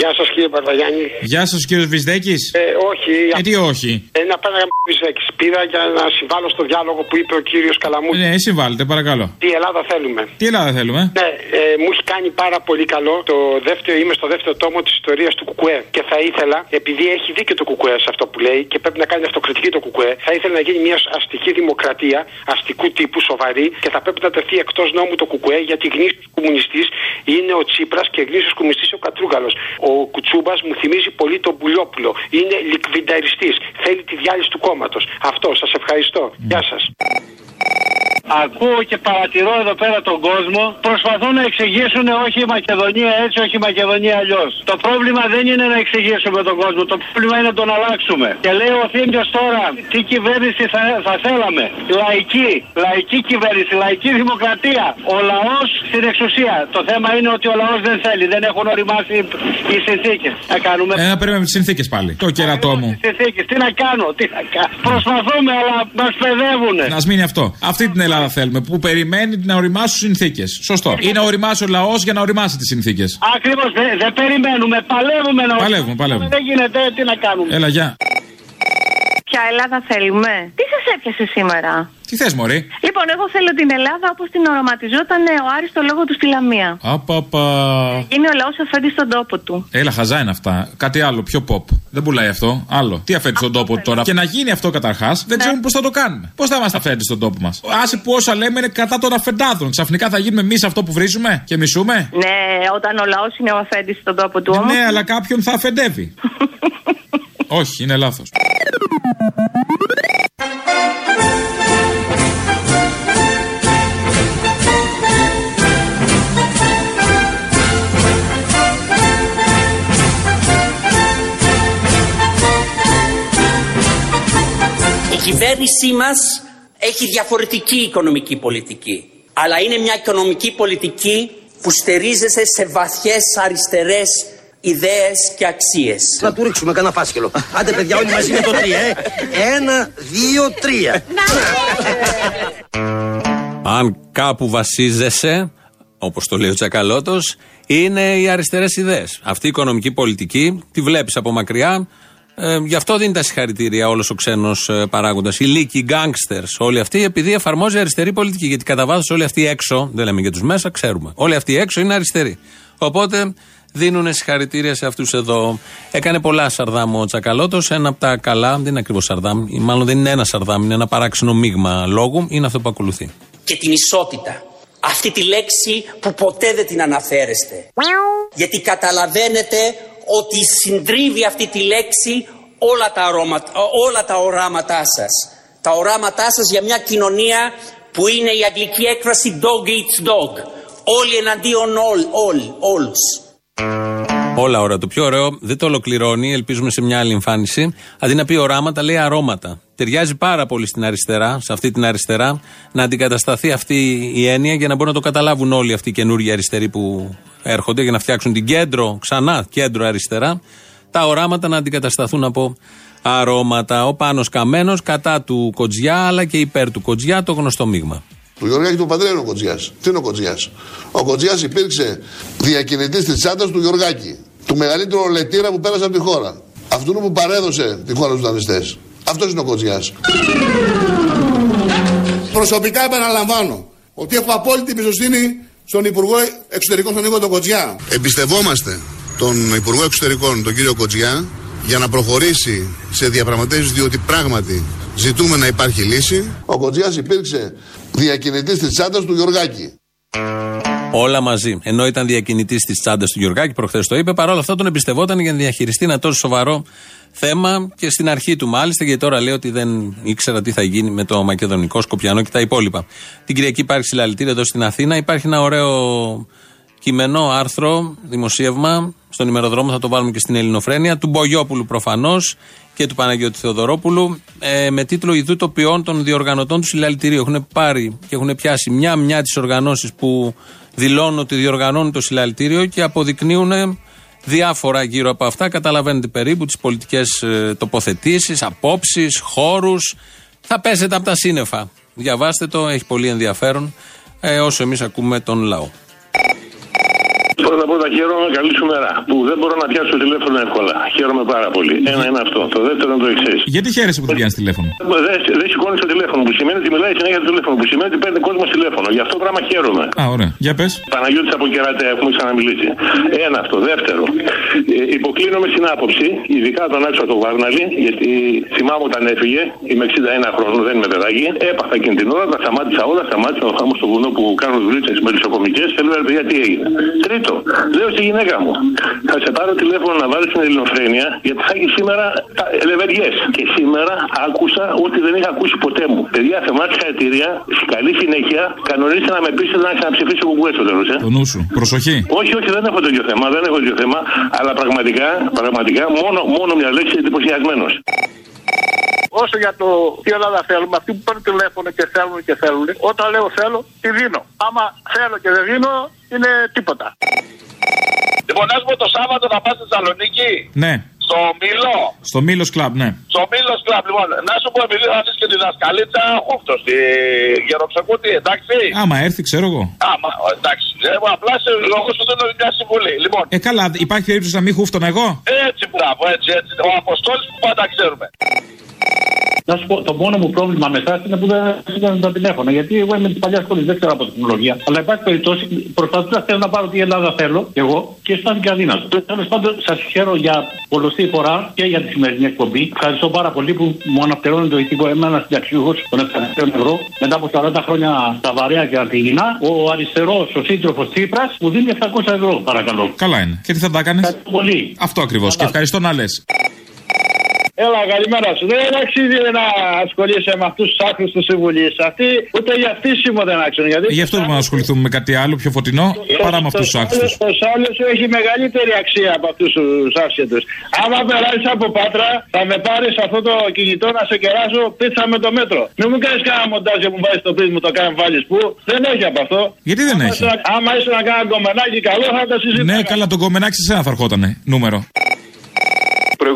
Γεια σας κύριε Παρταγιάννη. Γεια σας κύριος Βυσδέκης. Ε, όχι. Ε, τι όχι; Ε, να πάω να Βυσδέκης. Πήρα για να συμβάλλω στο διάλογο που είπε ο κύριος Καλαμούκης. Ναι, συμβάλλετε, παρακαλώ. Τι Ελλάδα θέλουμε. Τι Ελλάδα θέλουμε; Ναι, ε, μου έχει κάνει πάρα πολύ καλό. Το δεύτερο, είμαι στο δεύτερο τόμο της ιστορίας του Κουκουέ. Και θα ήθελα, επειδή έχει δίκιο το Κουκουέ σε αυτό που λέει και πρέπει να κάνει αυτοκριτική το Κουκουέ, θα ήθελα να γίνει μια αστική δημοκρατία, αστικού τύπου, σοβαρή και θα πρέπει να τεθεί εκτός νόμου το Κουκουέ γιατί γνήσιος κομμουνιστής είναι ο Τσίπρας και γνήσιος κομμουνιστής ο Κατρούγκαλος. Ο Κουτσούμπας μου θυμίζει πολύ τον Πουλιόπουλο. Είναι λικβινταριστής. Θέλει τη διάλυση του κόμματος. Αυτό, σας ευχαριστώ. Γεια σας. Ακούω και παρατηρώ εδώ πέρα τον κόσμο. Προσπαθούν να εξηγήσουν όχι η Μακεδονία έτσι, όχι η Μακεδονία αλλιώς. Το πρόβλημα δεν είναι να εξηγήσουμε τον κόσμο. Το πρόβλημα είναι να τον αλλάξουμε. Και λέει ο Θήμιος τώρα, τι κυβέρνηση θα, θα θέλαμε. Λαϊκή. Λαϊκή κυβέρνηση. Λαϊκή δημοκρατία. Ο λαός στην εξουσία. Το θέμα είναι ότι ο λαός δεν θέλει. Δεν έχουν οριμάσει οι συνθήκες. Να κάνουμε. Ε, να περιμένουμε τις συνθήκες πάλι. Το κερατό μου. Συνθήκες. Τι να κάνω, τι να κάνω. Προσπαθούμε, αλλά μας παιδεύουν. Να μείνει αυτό. Αυτή την Ελλάδα θέλουμε που περιμένει να οριμάσουν συνθήκες. Σωστό. Ή να οριμάσει ο λαός για να οριμάσει τις συνθήκες. Ακριβώς. Δεν δεν περιμένουμε. Παλεύουμε να Παλεύουμε, παλεύουμε. Δεν γίνεται, τι να κάνουμε. Έλα, γεια. Ποια Ελλάδα θέλουμε; Τι σας έπιασε σήμερα; Τι θες, Μωρή; Λοιπόν, εγώ θέλω την Ελλάδα όπως την οραματιζόταν ο Άρης το λόγο του στη Λαμία. Απαπα. Είναι ο λαός αφέντη στον τόπο του. Έλα, χαζά είναι αυτά. Κάτι άλλο, πιο pop. Δεν πουλάει αυτό. Άλλο. Τι αφένει στον τόπο του τώρα; Και να γίνει αυτό καταρχάς, δεν ξέρουμε πώς θα το κάνουμε. Πώς θα είμαστε αφέντη στον τόπο μας; Άσε που όσα λέμε είναι κατά των αφεντάδων. Ξαφνικά θα γίνουμε εμείς αυτό που βρίζουμε και μισούμε; Ναι, όταν ο λαός είναι ο αφέντης στον τόπο του Ε, όμως. Ναι, αλλά κάποιον θα αφεντεύει. <laughs> Όχι, είναι λάθος. Η κυβέρνησή μας έχει διαφορετική οικονομική πολιτική. Αλλά είναι μια οικονομική πολιτική που στερίζεται σε βαθιές αριστερές ιδέες και αξίες. Να του ρίξουμε κανένα φάσκελο. Άντε παιδιά όλοι μαζί με το τρία, ε. Ένα, δύο, τρία. Αν κάπου βασίζεσαι, όπως το λέει ο Τσακαλώτος, είναι οι αριστερές ιδέες. Αυτή η οικονομική πολιτική τη βλέπεις από μακριά. Ε, γι' αυτό δίνει τα συγχαρητήρια όλος ο ξένος ε, παράγοντας. Οι λύκοι, οι γκάγκστερ, όλοι αυτοί, επειδή εφαρμόζει αριστερή πολιτική. Γιατί κατά βάθος όλοι αυτοί έξω, δεν λέμε για τους μέσα, ξέρουμε. Όλοι αυτοί έξω είναι αριστεροί. Οπότε δίνουν συγχαρητήρια σε αυτούς εδώ. Έκανε πολλά Σαρδάμ ο Τσακαλώτος. Ένα από τα καλά, δεν είναι ακριβώς Σαρδάμ, ή μάλλον δεν είναι ένα Σαρδάμ, είναι ένα παράξενο μείγμα λόγου, είναι αυτό που ακολουθεί. Και την ισότητα. Αυτή τη λέξη που ποτέ δεν την αναφέρεστε. Γιατί καταλαβαίνετε ότι συντρίβει αυτή τη λέξη όλα τα, αρώματα, όλα τα οράματά σας. Τα οράματά σας για μια κοινωνία που είναι η αγγλική έκφραση dog eats dog. Όλοι εναντίον all, all, όλους. Όλα ωραία. Το πιο ωραίο δεν το ολοκληρώνει, ελπίζουμε σε μια άλλη εμφάνιση. Αντί να πει οράματα, λέει αρώματα. Ταιριάζει πάρα πολύ στην αριστερά, σε αυτή την αριστερά, να αντικατασταθεί αυτή η έννοια για να μπορούν να το καταλάβουν όλοι αυτοί οι καινούργιοι αριστεροί που έρχονται για να φτιάξουν την κέντρο, ξανά κέντρο αριστερά. Τα οράματα να αντικατασταθούν από αρώματα. Ο Πάνος Καμένος κατά του Κοτζιά, αλλά και υπέρ του Κοτζιά, το γνωστό μείγμα. Του Γεωργάκη του Παντρέα είναι ο Κοτζιάς. Τι είναι ο Κοτζιάς; Ο Κοτζιάς υπήρξε διακινητής της τσάντας του Γεωργάκη. Του μεγαλύτερου λετήρα που πέρασε από τη χώρα. Αυτού που παρέδωσε τη χώρα στους δανειστές. Αυτός είναι ο Κοτζιάς. Προσωπικά επαναλαμβάνω ότι έχω απόλυτη εμπιστοσύνη στον Υπουργό Εξωτερικών, στον Νίκο τον Κοτζιά. Εμπιστευόμαστε τον Υπουργό Εξωτερικών, τον κύριο Κοτζιά, για να προχωρήσει σε διαπραγματεύσεις, διότι πράγματι ζητούμε να υπάρχει λύση. Ο Κοτζιάς υπήρξε διακινητής της τσάντας του Γιωργάκη. Όλα μαζί. Ενώ ήταν διακινητής της τσάντας του Γιωργάκη, προχθές το είπε, παρόλα αυτά τον εμπιστευόταν για να διαχειριστεί ένα τόσο σοβαρό θέμα και στην αρχή του μάλιστα, γιατί τώρα λέει ότι δεν ήξερα τι θα γίνει με το Μακεδονικό, Σκοπιανό και τα υπόλοιπα. Την Κυριακή υπάρχει συλλαλητήρια εδώ στην Αθήνα. Υπάρχει ένα ωραίο κειμενό άρθρο, δημοσίευμα, στον ημεροδρόμο θα το βάλουμε και στην Ελληνοφρένεια, του Μπογιόπουλου προφανώς και του Παναγιώτη Θεοδωρόπουλου, ε, με τίτλο Ιδού τοπιών των διοργανωτών του συλλαλητηρίου. Έχουν πάρει και έχουν πιάσει μια-μια τις οργανώσεις που δηλώνουν ότι διοργανώνουν το συλλαλητήριο και αποδεικνύουν διάφορα γύρω από αυτά. Καταλαβαίνετε περίπου τις πολιτικές ε, τοποθετήσεις, απόψεις, χώρους. Θα πέσετε από τα σύννεφα. Διαβάστε το, έχει πολύ ενδιαφέρον ε, όσο εμείς ακούμε τον λαό. Πρώτα απ' όλα χαίρομαι, καλή σου μέρα. Που δεν μπορώ να πιάσω τηλέφωνο εύκολα. Χαίρομαι πάρα πολύ. Ένα είναι αυτό. Το δεύτερο είναι το εξής. Γιατί χαίρεσαι που δεν πιάνεις τηλέφωνο; Δεν δεν σηκώνεις το τηλέφωνο που σημαίνει ότι μιλάει συνέχεια το τηλέφωνο. Που σημαίνει ότι παίρνει κόσμος τηλέφωνο. Γι' αυτό πράγμα χαίρομαι. Α, ωραία. Για πες. Παναγιώτης από κερατέα, έχουμε ξαναμιλήσει. Ένα αυτό. Δεύτερο. Ε, υποκλίνομαι στην άποψη, ειδικά τον άξιο του Βάρναλη, γιατί θυμάμαι όταν έφυγε, είμαι 61 χρόνων, δεν είμαι παιδάκι, έπαθα εκείνη την ώρα, τα σταμάτησα όλα, σταμάτησα ο χάμο στο βουνό που κάνουν δουλίτσε με λησοκομικέ και λέω ρε παιδιά τι έγινε. Τρίτο, λέω στη γυναίκα μου, θα σε πάρω τηλέφωνο να βάλεις στην ελληνοφρένεια, γιατί θα έχεις σήμερα λεβεριές. Και σήμερα άκουσα ό,τι δεν είχα ακούσει ποτέ μου. Παιδιά, θεμά συγχαρητήρια, καλή συνέχεια, κανονίστε να με πείσετε να ξαναψηφίσω κουκουέ στο τέλος. Ε. Το νου σου. Προσοχή. Όχι, όχι, δεν έχω τέτοιο θέμα, δεν έχω τέτοιο θέμα, αλλά πραγματικά, πραγματικά μόνο, μόνο μια λέξη εντυπωσιασμένος. Όσο για το τι Ελλάδα θέλουμε, αυτοί που παίρνουν τηλέφωνο και θέλουν και θέλουν, όταν λέω θέλω, τη δίνω. Άμα θέλω και δεν δίνω, είναι τίποτα. Λοιπόν, να σου πω το Σάββατο να πας στη Θεσσαλονίκη. Ναι. Στο Μήλο. Στο Μήλος Κλαμπ, ναι. Στο Μήλος Κλαμπ, λοιπόν. Να σου πω, επειδή θα δεις και τη δασκαλίτσα Χούφτο, στη Γεροψεκούτη, εντάξει. Άμα έρθει, ξέρω εγώ. Άμα, εντάξει. Ε, απλά σε λόγο σου δίνω μια συμβουλή. Λοιπόν, Ε, καλά, υπάρχει περίπτωση να μην χούφτωνα εγώ; έτσι μπράβο, έτσι, έτσι. Ο Αποστόλης που πάντα ξέρουμε. Να σου πω, το μόνο μου πρόβλημα με εσάς είναι που δεν δεν τα τηλέφωνα. Γιατί εγώ είμαι της παλιάς σχολής, δεν ξέρω από τεχνολογία. Αλλά υπάρχει περιπτώσει, προσπαθούσα θέλω να πάρω τι Ελλάδα θέλω και εγώ και αισθάνθηκα αδύνατο. Τέλος πάντων, σας χαίρω για πολλωστή φορά και για τη σημερινή εκπομπή. Ευχαριστώ πάρα πολύ που μου αναφτερώνει το ηθικό εμένα συνταξιούχο των 700 ευρώ μετά από 40 χρόνια στα βαρέα και αρτηγινά. Ο αριστερός, ο σύντροφος Τσίπρας, μου δίνει 700 ευρώ, παρακαλώ. Καλά είναι. Και τι θα τα έκανε. Πολύ. Αυτό ακριβώς. Και ευχαριστώ να λε. Έλα, καλημέρα σου. Δεν αξίζει να ασχολείσαι με αυτούς τους άχρηστου συμβουλεί. Αυτοί ούτε για φτύσιμο δεν άξουν. Γιατί Γι' αυτό μπορούμε να ασχοληθούμε με κάτι άλλο πιο φωτεινό παρά με αυτούς τους άξιου. Το άλλος σου έχει μεγαλύτερη αξία από αυτούς τους άσχετους. Άμα περάσεις από πάτρα, θα με πάρεις αυτό το κινητό να σε κεράσω πίτσα με το μέτρο. Μην μου κάνεις κανένα μοντάζ και μου βάζεις το πίτσα μου το κάνει βάλεις που. Δεν έχει από αυτό. Γιατί δεν Άμα έχει; ήσουν- Άμα ήσουν να κάνω κομμενάκι καλό, θα τα συζητήσουμε. Ναι, καλά, τον κομμενάκι σε σένα θα ερχότανε. Νούμερο.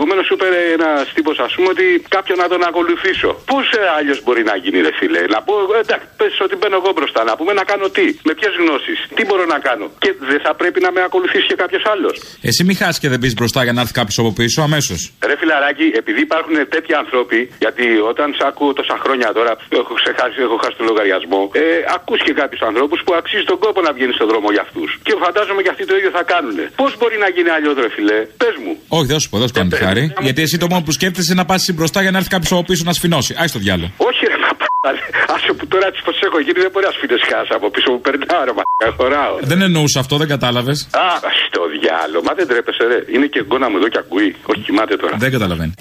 Προηγουμένω σου είπε ένας τύπος, ας πούμε, ότι κάποιον να τον ακολουθήσω. Πώς αλλιώς μπορεί να γίνει, ρε φίλε; Να πω, ε, εντάξει, πες ότι μπαίνω εγώ μπροστά. Να πούμε να κάνω τι, με ποιες γνώσεις, τι μπορώ να κάνω; Και δεν θα πρέπει να με ακολουθήσει και κάποιος άλλος. Εσύ μη χάσεις και δεν πεις μπροστά για να έρθει κάποιος από πίσω αμέσως. Ρε φιλαράκι, επειδή υπάρχουν τέτοιοι άνθρωποι, γιατί όταν σ' ακούω τόσα χρόνια τώρα, έχω ξεχάσει, έχω χάσει τον λογαριασμό, ε, ακούς και κάποιους ανθρώπους που αξίζει τον κόπο να βγαίνεις στον δρόμο για αυτούς. Και φαντάζομαι και αυτοί το ίδιο θα κάνουν. Πώς μπορεί να γίνει αλλιώς, ρε φιλέ, πες μου. Όχι, δεν σου πω, δεν σου κάνω τη χάρη. Γιατί εσύ το μόνο που σκέφτεσαι είναι να πας μπροστά για να έρθει κάποιος από πίσω να σφινώσει. Άι στο διάλογο. Όχι, ρε μαπάρε. Άσε που τώρα έτσι πω έχω γίνει, δεν μπορεί να σφίνε χάσα από πίσω μου. Περνάω, ρε μαπάρε. Χωράω. Δεν εννοούσα αυτό, δεν κατάλαβες. Α, στο διάλογο. Μα δεν τρέπεσαι, ρε. Είναι και γκόνα μου εδώ και ακούει. Όχι, κοιμάται τώρα. Δεν καταλαβαίνει.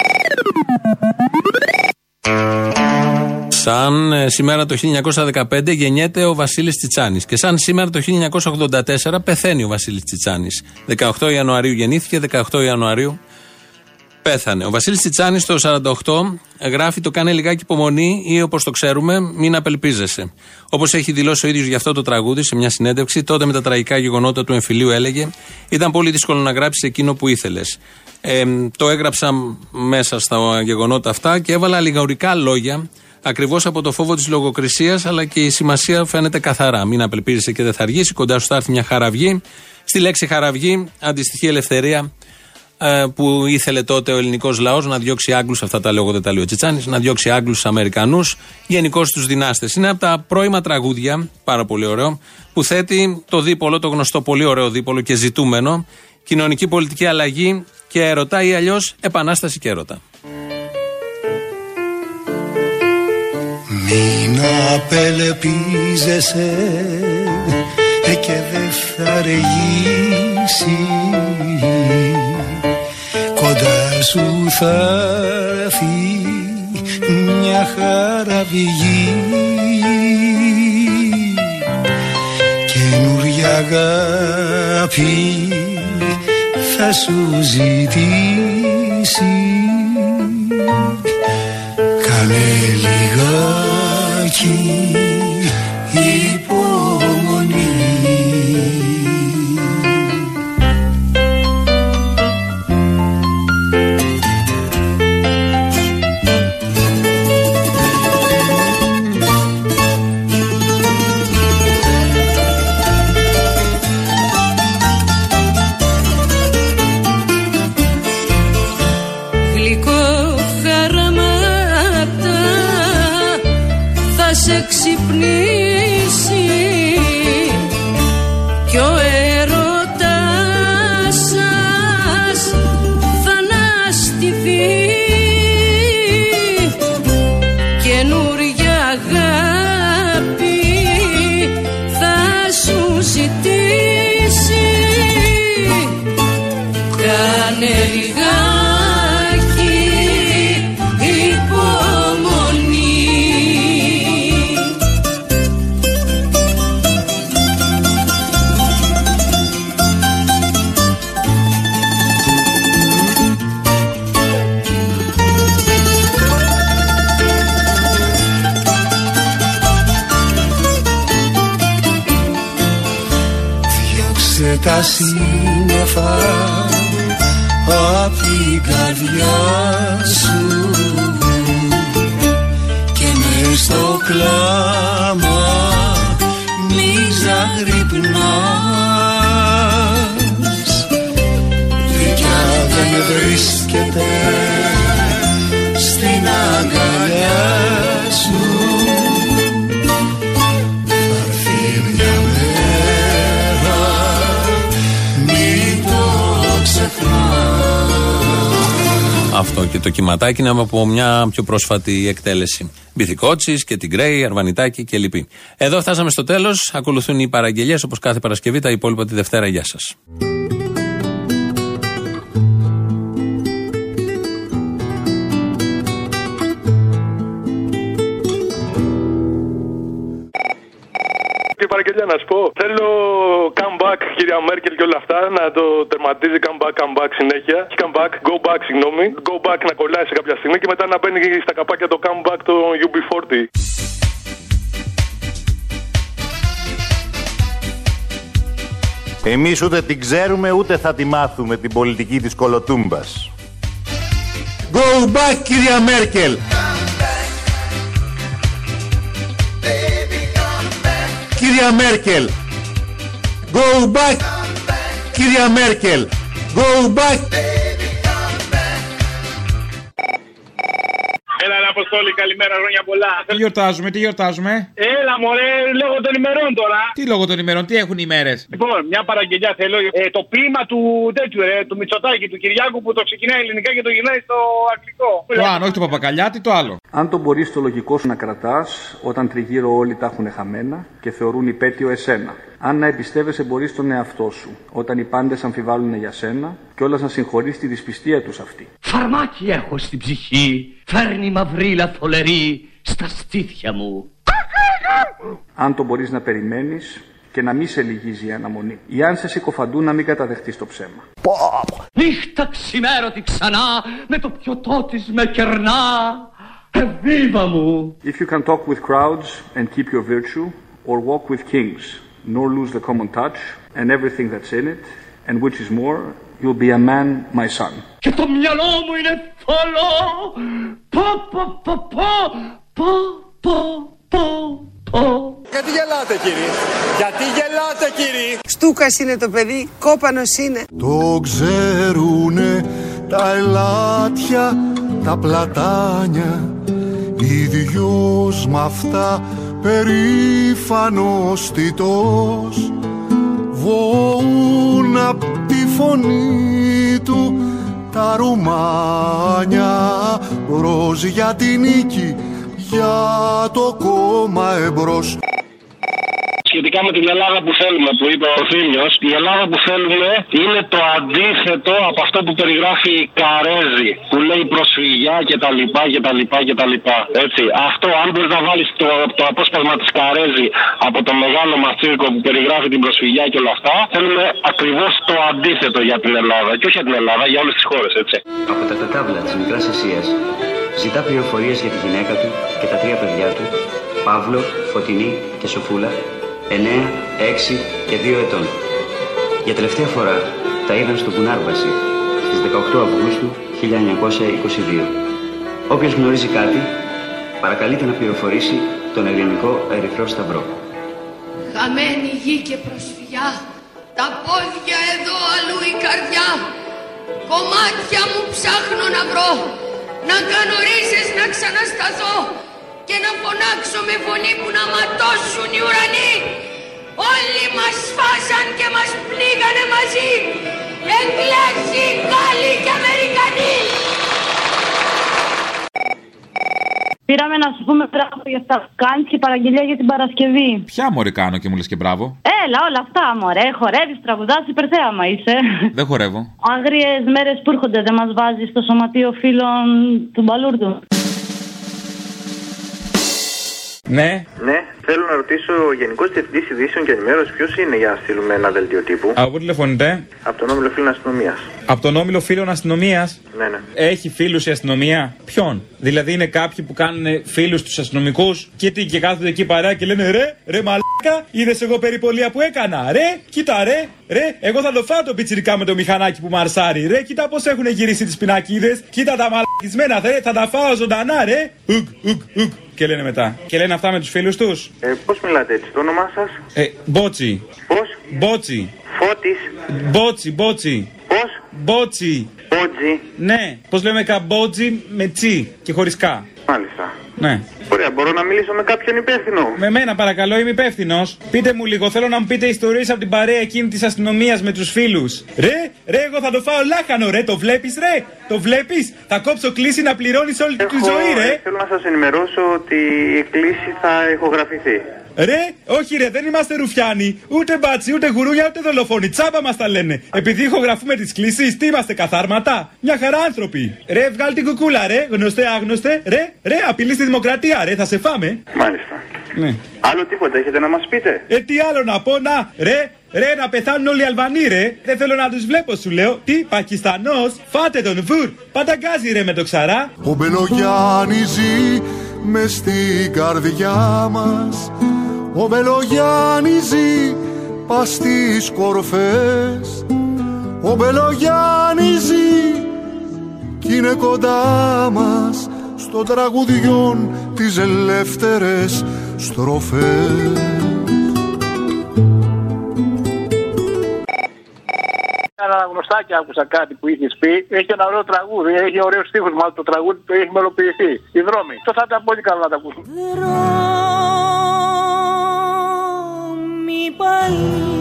Σαν ε, σήμερα το 1915 γεννιέται ο Βασίλης Τσιτσάνης και σαν σήμερα το 1984 πεθαίνει ο Βασίλης Τσιτσάνης. 18 Ιανουαρίου γεννήθηκε, 18 Ιανουαρίου πέθανε. Ο Βασίλης Τσιτσάνης το 48 γράφει το κάνε λιγάκι υπομονή ή όπως το ξέρουμε μην απελπίζεσαι. Όπως έχει δηλώσει ο ίδιος για αυτό το τραγούδι σε μια συνέντευξη, τότε με τα τραγικά γεγονότα του εμφυλίου έλεγε ήταν πολύ δύσκολο να γράψεις εκείνο που ήθελες. Ε, το έγραψα μέσα στα γεγονότα αυτά και έβαλα λιγαουρικά λόγια Ακριβώς από το φόβο της λογοκρισίας, αλλά και η σημασία φαίνεται καθαρά. Μην απελπίζεσαι και δεν θα αργήσει. Κοντά σου θα έρθει μια χαραυγή. Στη λέξη χαραυγή αντιστοιχεί ελευθερία ε, που ήθελε τότε ο ελληνικός λαός να διώξει Άγγλους, αυτά τα λέω εγώ δεν τα λέει ο Τσιτσάνης, να διώξει Άγγλους Αμερικανούς, γενικώς τους δυνάστες. Είναι από τα πρώιμα τραγούδια, πάρα πολύ ωραίο, που θέτει το δίπολο, το γνωστό πολύ ωραίο δίπολο και ζητούμενο, κοινωνική πολιτική αλλαγή και έρωτα ή αλλιώς επανάσταση και έρωτα. Μην απελπίζεσαι ε, και δεν θα αργήσει Κοντά σου θα έρθει μια χαραβηγή Καινούρια αγάπη θα σου ζητήσει. Κάνε λιγάκι Διώξε τα Αυτό και το κυματάκι είναι από μια πιο πρόσφατη εκτέλεση. Μπιθικότσης και την Γκρέι, Αρβανιτάκη και λοιποί. Εδώ φτάσαμε στο τέλος. Ακολουθούν οι παραγγελίες όπως κάθε Παρασκευή. Τα υπόλοιπα τη Δευτέρα. Γεια σας. Παραγγελιά να σου πω. Θέλω comeback, κυρία Μέρκελ και όλα αυτά, να το τερματίζει comeback, comeback συνέχεια. Όχι comeback, go back, συγγνώμη. Go back να κολλάει σε κάποια στιγμή και μετά να μπαίνει στα καπάκια το comeback το UB40. Εμείς ούτε την ξέρουμε ούτε θα τη μάθουμε την πολιτική της κολοτούμπας. Go back κυρία Μέρκελ! Κυρία Μέρκελ! Go back! Κυρία Μέρκελ! Go back! Αποστόλη, καλημέρα, χρόνια πολλά. Τι γιορτάζουμε, τι γιορτάζουμε; Έλα, μωρέ, λόγω των ημερών τώρα. Τι λόγω των ημερών, τι έχουν οι ημέρε. Λοιπόν, μια παραγγελιά θέλω. Ε, το ποίημα του τέτοιου, ρε, του Μητσοτάκη, του Κυριάκου που το ξεκινάει ελληνικά και το γυρνάει στο αγγλικό. Το αν, όχι το παπακαλιάτι, το άλλο. Αν τον μπορείς το λογικό σου να κρατάς όταν τριγύρω όλοι τα έχουν χαμένα και θεωρούν υπέτειο εσένα. Αν να εμπιστεύεσαι μπορείς τον εαυτό σου όταν οι πάντες αμφιβάλλουν για σένα και όλα να συγχωρείς τη δυσπιστία τους αυτή. Φαρμάκι έχω στην ψυχή, φέρνει μαυρίλα θολερή στα στήθια μου. Αν τον μπορείς να περιμένεις και να μην σε λυγίζει η αναμονή. Ή αν σε συκοφαντούν να μην καταδεχτείς το ψέμα. Νύχτα ξημέρωτη ξανά, με το πιωτό της με κερνά. Εβίβα μου! If you can talk with crowds and keep your virtue, or walk with kings, nor lose the common touch and everything that's in it, and which is more, you'll be a man, my son. Και το μυαλό μου είναι θολό. Πω, πω, πω, πω, πω, πω, πω, πω. Γιατί γελάτε κύριε, γιατί γελάτε κύριε; Στούκας είναι το παιδί, κόπανος είναι. Το ξέρουνε τα ελάτια, τα πλατάνια Ίδιος μ' αυτά περήφανος τιτός Βοούν απ' τη φωνή του τα ρουμάνια Μπρος για τη νίκη, για το κόμμα εμπρός σχετικά με την Ελλάδα που θέλουμε, που είπε ο Θήμιος, η Ελλάδα που θέλουμε είναι το αντίθετο από αυτό που περιγράφει η Καρέζη, που λέει προσφυγιά κτλ. κτλ, κτλ. Έτσι. Αυτό, αν μπορείς να βάλεις το, το απόσπασμα της Καρέζη από το μεγάλο μα τσίρκο που περιγράφει την προσφυγιά και όλα αυτά, θέλουμε ακριβώς το αντίθετο για την Ελλάδα. Και όχι για την Ελλάδα, για όλες τις χώρες, έτσι. Από τα τετάβλα της Μικράς Ασίας ζητά πληροφορίες για τη γυναίκα του και τα τρία παιδιά του, Παύλο, Φωτεινή και Σοφούλα, 9, 6 και 2 ετών. Για τελευταία φορά τα είδαν στο Μπουνάρμπαση στις 18 Αυγούστου 1922. Όποιος γνωρίζει κάτι, παρακαλείται να πληροφορήσει τον Ελληνικό Ερυθρό Σταυρό. Χαμένη γη και προσφυγιά, τα πόδια εδώ αλλού η καρδιά. Κομμάτια μου ψάχνω να βρω, να κάνω ρίζες να ξανασταθώ και να φωνάξω με φωνή που να ματώσουν οι ουρανοί. Όλοι μας φάσαν και μας πνίγανε μαζί, Εγγλέζοι, Γάλλοι και Αμερικανοί. Πήραμε να σου πούμε μπράβο για αυτά που κάνεις και παραγγελία για την Παρασκευή. Ποια μωρή κάνω και μου λες και μπράβο; Έλα, όλα αυτά, μωρέ. Χορεύεις, τραγουδάς, υπερθέαμα είσαι. Δεν χορεύω. Άγριες μέρες που έρχονται, δεν μας βάζεις στο σωματείο φίλων του Μπαλούρδου. Ναι. Ναι, θέλω να ρωτήσω ο Γενικός Διευθυντής Ειδήσεων και Ενημέρωσης ποιος είναι για να στείλουμε ένα δελτίο τύπου; Από πού τηλεφωνείτε; Από τον Όμιλο Φίλων Αστυνομίας. Από τον όμιλο φίλων αστυνομίας; Ναι, ναι. Έχει φίλους η αστυνομία; Ποιον; Δηλαδή είναι κάποιοι που κάνουν φίλους τους αστυνομικούς και τι και κάθονται εκεί παρά και λένε ρε, ρε μαλάκα, είδες εγώ περιπολία που έκανα. Ρε, κοίτα ρε, ρε, εγώ θα το φάω το πιτσιρικά με το μηχανάκι που μαρσάρει. Ρε, κοίτα πώς έχουν γυρίσει τις πινακίδες. Κοίτα τα μαλακισμένα, ρε, θα τα φάω ζωντανά, ρε. Ουκ, ουκ, ουκ. Και λένε μετά. Και λένε αυτά με τους φίλους τους. Ε, Πώς μιλάτε έτσι, το όνομά σας; Ε, μπότσι. Πώς; Μπότσι. Φώτης. Μπότσι, μπότσι. Πώς; Μπότσι. Μπότζι. Ναι, πώς λέμε καμπότζι με τσι και χωρίς κα. Μάλιστα. Ναι. Ωραία, μπορώ να μιλήσω με κάποιον υπεύθυνο. Με μένα παρακαλώ, είμαι υπεύθυνος. Πείτε μου λίγο, θέλω να μου πείτε ιστορίες από την παρέα εκείνη της αστυνομίας με τους φίλους. Ρε, ρε, εγώ θα το φάω λάχανο, ρε, το βλέπεις, ρε. Το βλέπεις, θα κόψω κλίση να πληρώνεις όλη τη ζωή, ρε. ε, Θέλω να σας ενημερώσω ότι η κλήση θα ηχογραφηθεί. Ρε, όχι ρε, δεν είμαστε ρουφιάνοι. Ούτε μπάτσι, ούτε γουρούνια, ούτε δολοφόνοι. Τσάμπα μας τα λένε. Επειδή ηχογραφούμε τις κλήσεις, τι είμαστε καθάρματα; Μια χαρά άνθρωποι. Ρε, βγάλ την κουκούλα, ρε. Γνωστέ, άγνωστε. Ρε, ρε, απειλή στη δημοκρατία, ρε. Θα σε φάμε. Μάλιστα. Ναι. Άλλο τίποτα έχετε να μας πείτε; Ε, τι άλλο να πω, να, ρε, ρε, να πεθάνουν όλοι οι Αλβανοί, ρε. Δεν θέλω να τους βλέπω, σου λέω. Τι, Πακιστανός, φάτε τον φουρ. Πανταγκάζει, ρε, με το ξαρά. Ο Μπελογιάννη ζει μες στην καρδιά μας Ο Μπελογιάννη ζει πας στις κορφές. Ο Μπελογιάννη ζει κι είναι κοντά μας στο τραγουδιόν τις ελεύθερες στροφές Ένα γνωστάκι άκουσα κάτι που είχες πει. Έχει ένα ωραίο τραγούδι, έχει ωραίο στίχο. Μάλλον το τραγούδι το έχει μελοποιηθεί. Οι δρόμοι. Αυτό θα ήταν πολύ καλό να το ακούσουμε. Μη πάλι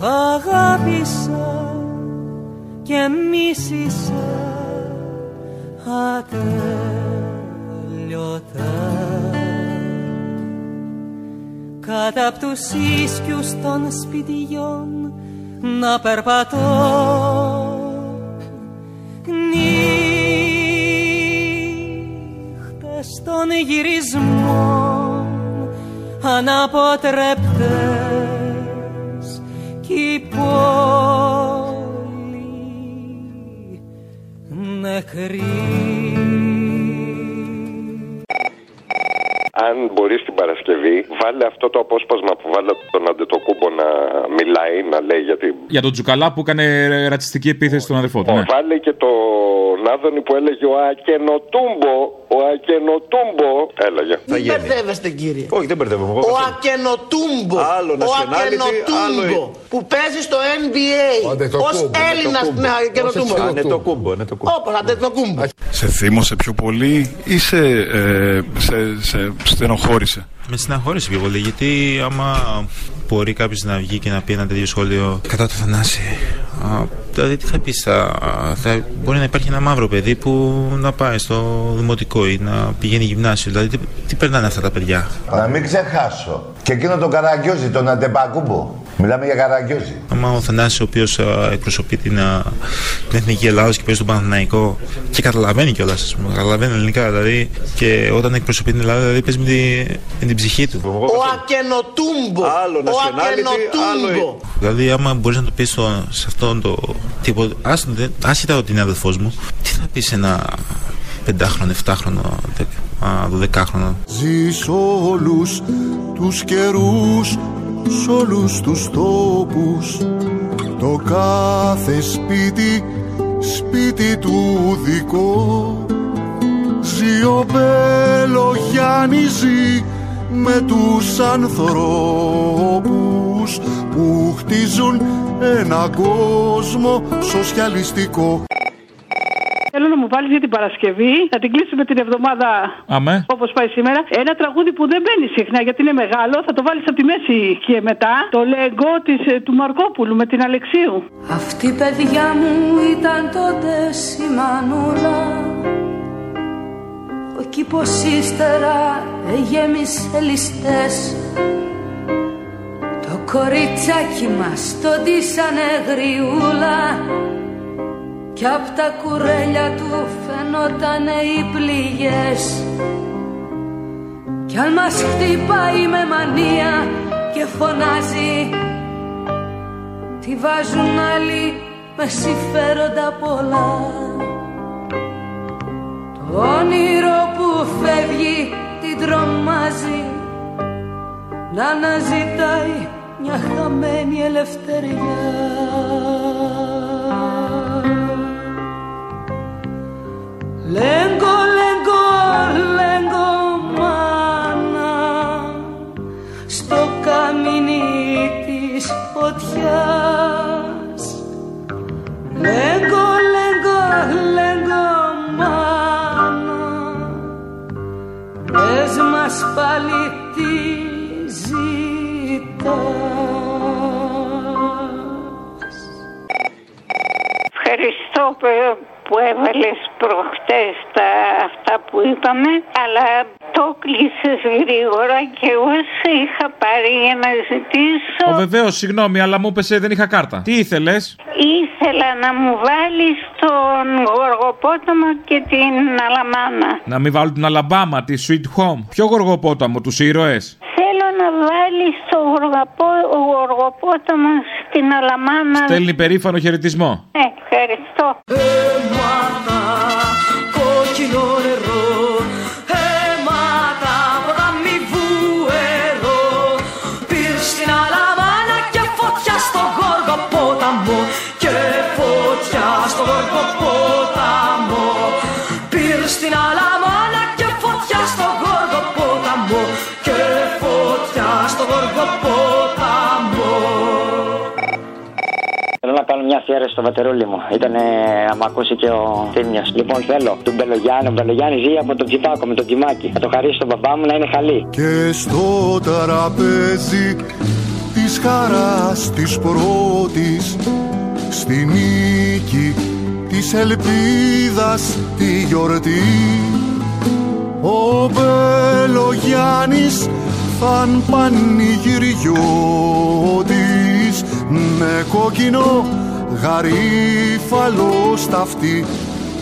αγάπησα και μίσησα ατέλειωτα κάτω απ' τους ίσκιους των σπιτιών να περπατώ. Νύχτες των γυρισμών αναποτρεπτές κι η πόλη νεκρή Αν μπορείς την Παρασκευή, βάλε αυτό το απόσπασμα που βάλε τον Αντετοκούμπο να μιλάει, να λέει γιατί. Για τον Τζουκαλά που έκανε ρατσιστική επίθεση στον αδερφό του. Ναι. Βάλε και τον Άδωνη που έλεγε ο Ακενοτούμπο. Ο Ακενοτούμπο. Έλεγε. Μην μπερδεύεστε κύριε. Όχι, δεν μπερδεύομαι. Ο Ακενοτούμπο. Άλλο Ο nationality, Ακενοτούμπο. άλλο- Που παίζει στο NBA. Ω Έλληνας με Ακενοτούμπο. Ανετοκούμπο, ανετοκούμπο. Όπω Αντετοκούμπο. Σε θύμωσε πιο πολύ ή σε, ε, σε, σε στενοχώρησε. Με στεναχώρησε πιο πολύ γιατί άμα μπορεί κάποιος να βγει και να πει ένα τέτοιο σχόλιο κατά το Θανάση. α, Δηλαδή, τι θα πεις, θα, θα, μπορεί να υπάρχει ένα μαύρο παιδί που να πάει στο δημοτικό ή να πηγαίνει γυμνάσιο. Δηλαδή, τι, τι περνάνε αυτά τα παιδιά; Να μην ξεχάσω. Και εκείνο τον Καραγκιόζη, τον Αντεπακούμπο. Μιλάμε για Καραγκιόζη. Άμα ο Θανάσης ο οποίος εκπροσωπεί την, α, την εθνική Ελλάδα και παίζει τον Παναθηναϊκό και καταλαβαίνει κιόλας, καταλαβαίνει ελληνικά δηλαδή, και όταν εκπροσωπεί την Ελλάδα, δηλαδή παίζει με, τη, με την ψυχή του. Ο Ακενοτούμπο. Άλλο Ο Ακενοτούμπο. Δηλαδή, άμα μπορείς να το πεις σε αυτόν το τύπο, άσ- δεν- άσχετα ότι είναι αδελφός μου, τι θα πεις σε ένα πεντάχρονο, εφτάχρονο, δεκ- α, δωδεκάχρονο; Ζεις σ' όλους τους καιρούς, σ' όλους τους τόπους. Το κάθε σπίτι, σπίτι του δικό. Ζει ο Μπελογιάννης ζει με τους ανθρώπους Που χτίζουν έναν κόσμο σοσιαλιστικό Θέλω να μου βάλεις για την Παρασκευή, να την κλείσουμε την εβδομάδα Αμέ. όπως πάει σήμερα. Ένα τραγούδι που δεν μπαίνει συχνά γιατί είναι μεγάλο, θα το βάλεις από τη μέση και μετά. Το λέγκο της, ε, του Μαρκόπουλου με την Αλεξίου. Αυτή παιδιά μου ήταν τότε σημανούλα Ο κήπος ύστερα γέμισε ληστές Το κοριτσάκι μας το ντύσανε γριούλα Κι απ' τα κουρέλια του φαινότανε οι πληγές. Κι αν μας χτυπάει με μανία και φωνάζει Τη βάζουν άλλοι με συμφέροντα πολλά Το όνειρο που φεύγει την τρομάζει Να αναζητάει μια χαμένη ελευθεριά Λέγκο, λέγκο, λέγκο μάνα Στο καμίνι της φωτιάς. Λέγκο, λέγκο, λέγκο μάνα Πες μας πάλι τι ζητάς. Ευχαριστώ που- που έβαλες προχτές τα, αυτά που είπαμε, αλλά το κλείσες γρήγορα και εγώ σε είχα πάρει για να ζητήσω. Ω, βεβαίως, συγγνώμη, αλλά μου έπεσε, δεν είχα κάρτα. Τι ήθελες; Ήθελα να μου βάλεις τον Γοργοπόταμο και την Αλαμάνα. Να μην βάλω την Αλαμπάμα, τη Sweet Home. Ποιο γοργοπόταμο, τους ήρωες; Θέλω να βάλεις το γοργοπό- Γοργοπόταμο στην Αλαμάνα. Στέλνει περήφανο χαιρετισμό. Ε, ευχαριστώ. Αίματα, κόκκινο να κάνω μια αφιέρωση στο βατερούλι μου. Ήταν να μ' ακούσει και ο Θήμιος. Λοιπόν, θέλω τον Μπελογιάννη. Ο Μπελογιάννη ζει από τον Τσιφάκο με τον Τζιμάκι. Θα το χαρίσει στον παπά μου να είναι χαλή. Και στο τραπέζι της χαράς της πρώτης Στη νίκη της ελπίδας τη γιορτή Ο Μπελογιάννης φαν πανηγυριώτης Με κόκκινο γαρίφαλο σταυτί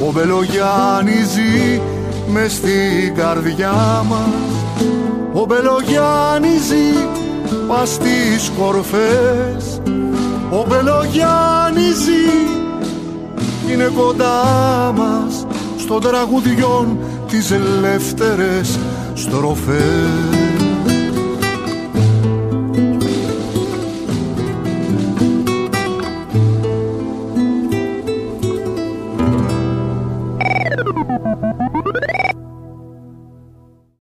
Ο Μπελογιάννης ζει μες στην καρδιά μας. Ο Μπελογιάννης ζει πας στις κορφές. Ο Μπελογιάννης ζει είναι κοντά μας Στον τραγουδιόν τις ελεύθερες στροφές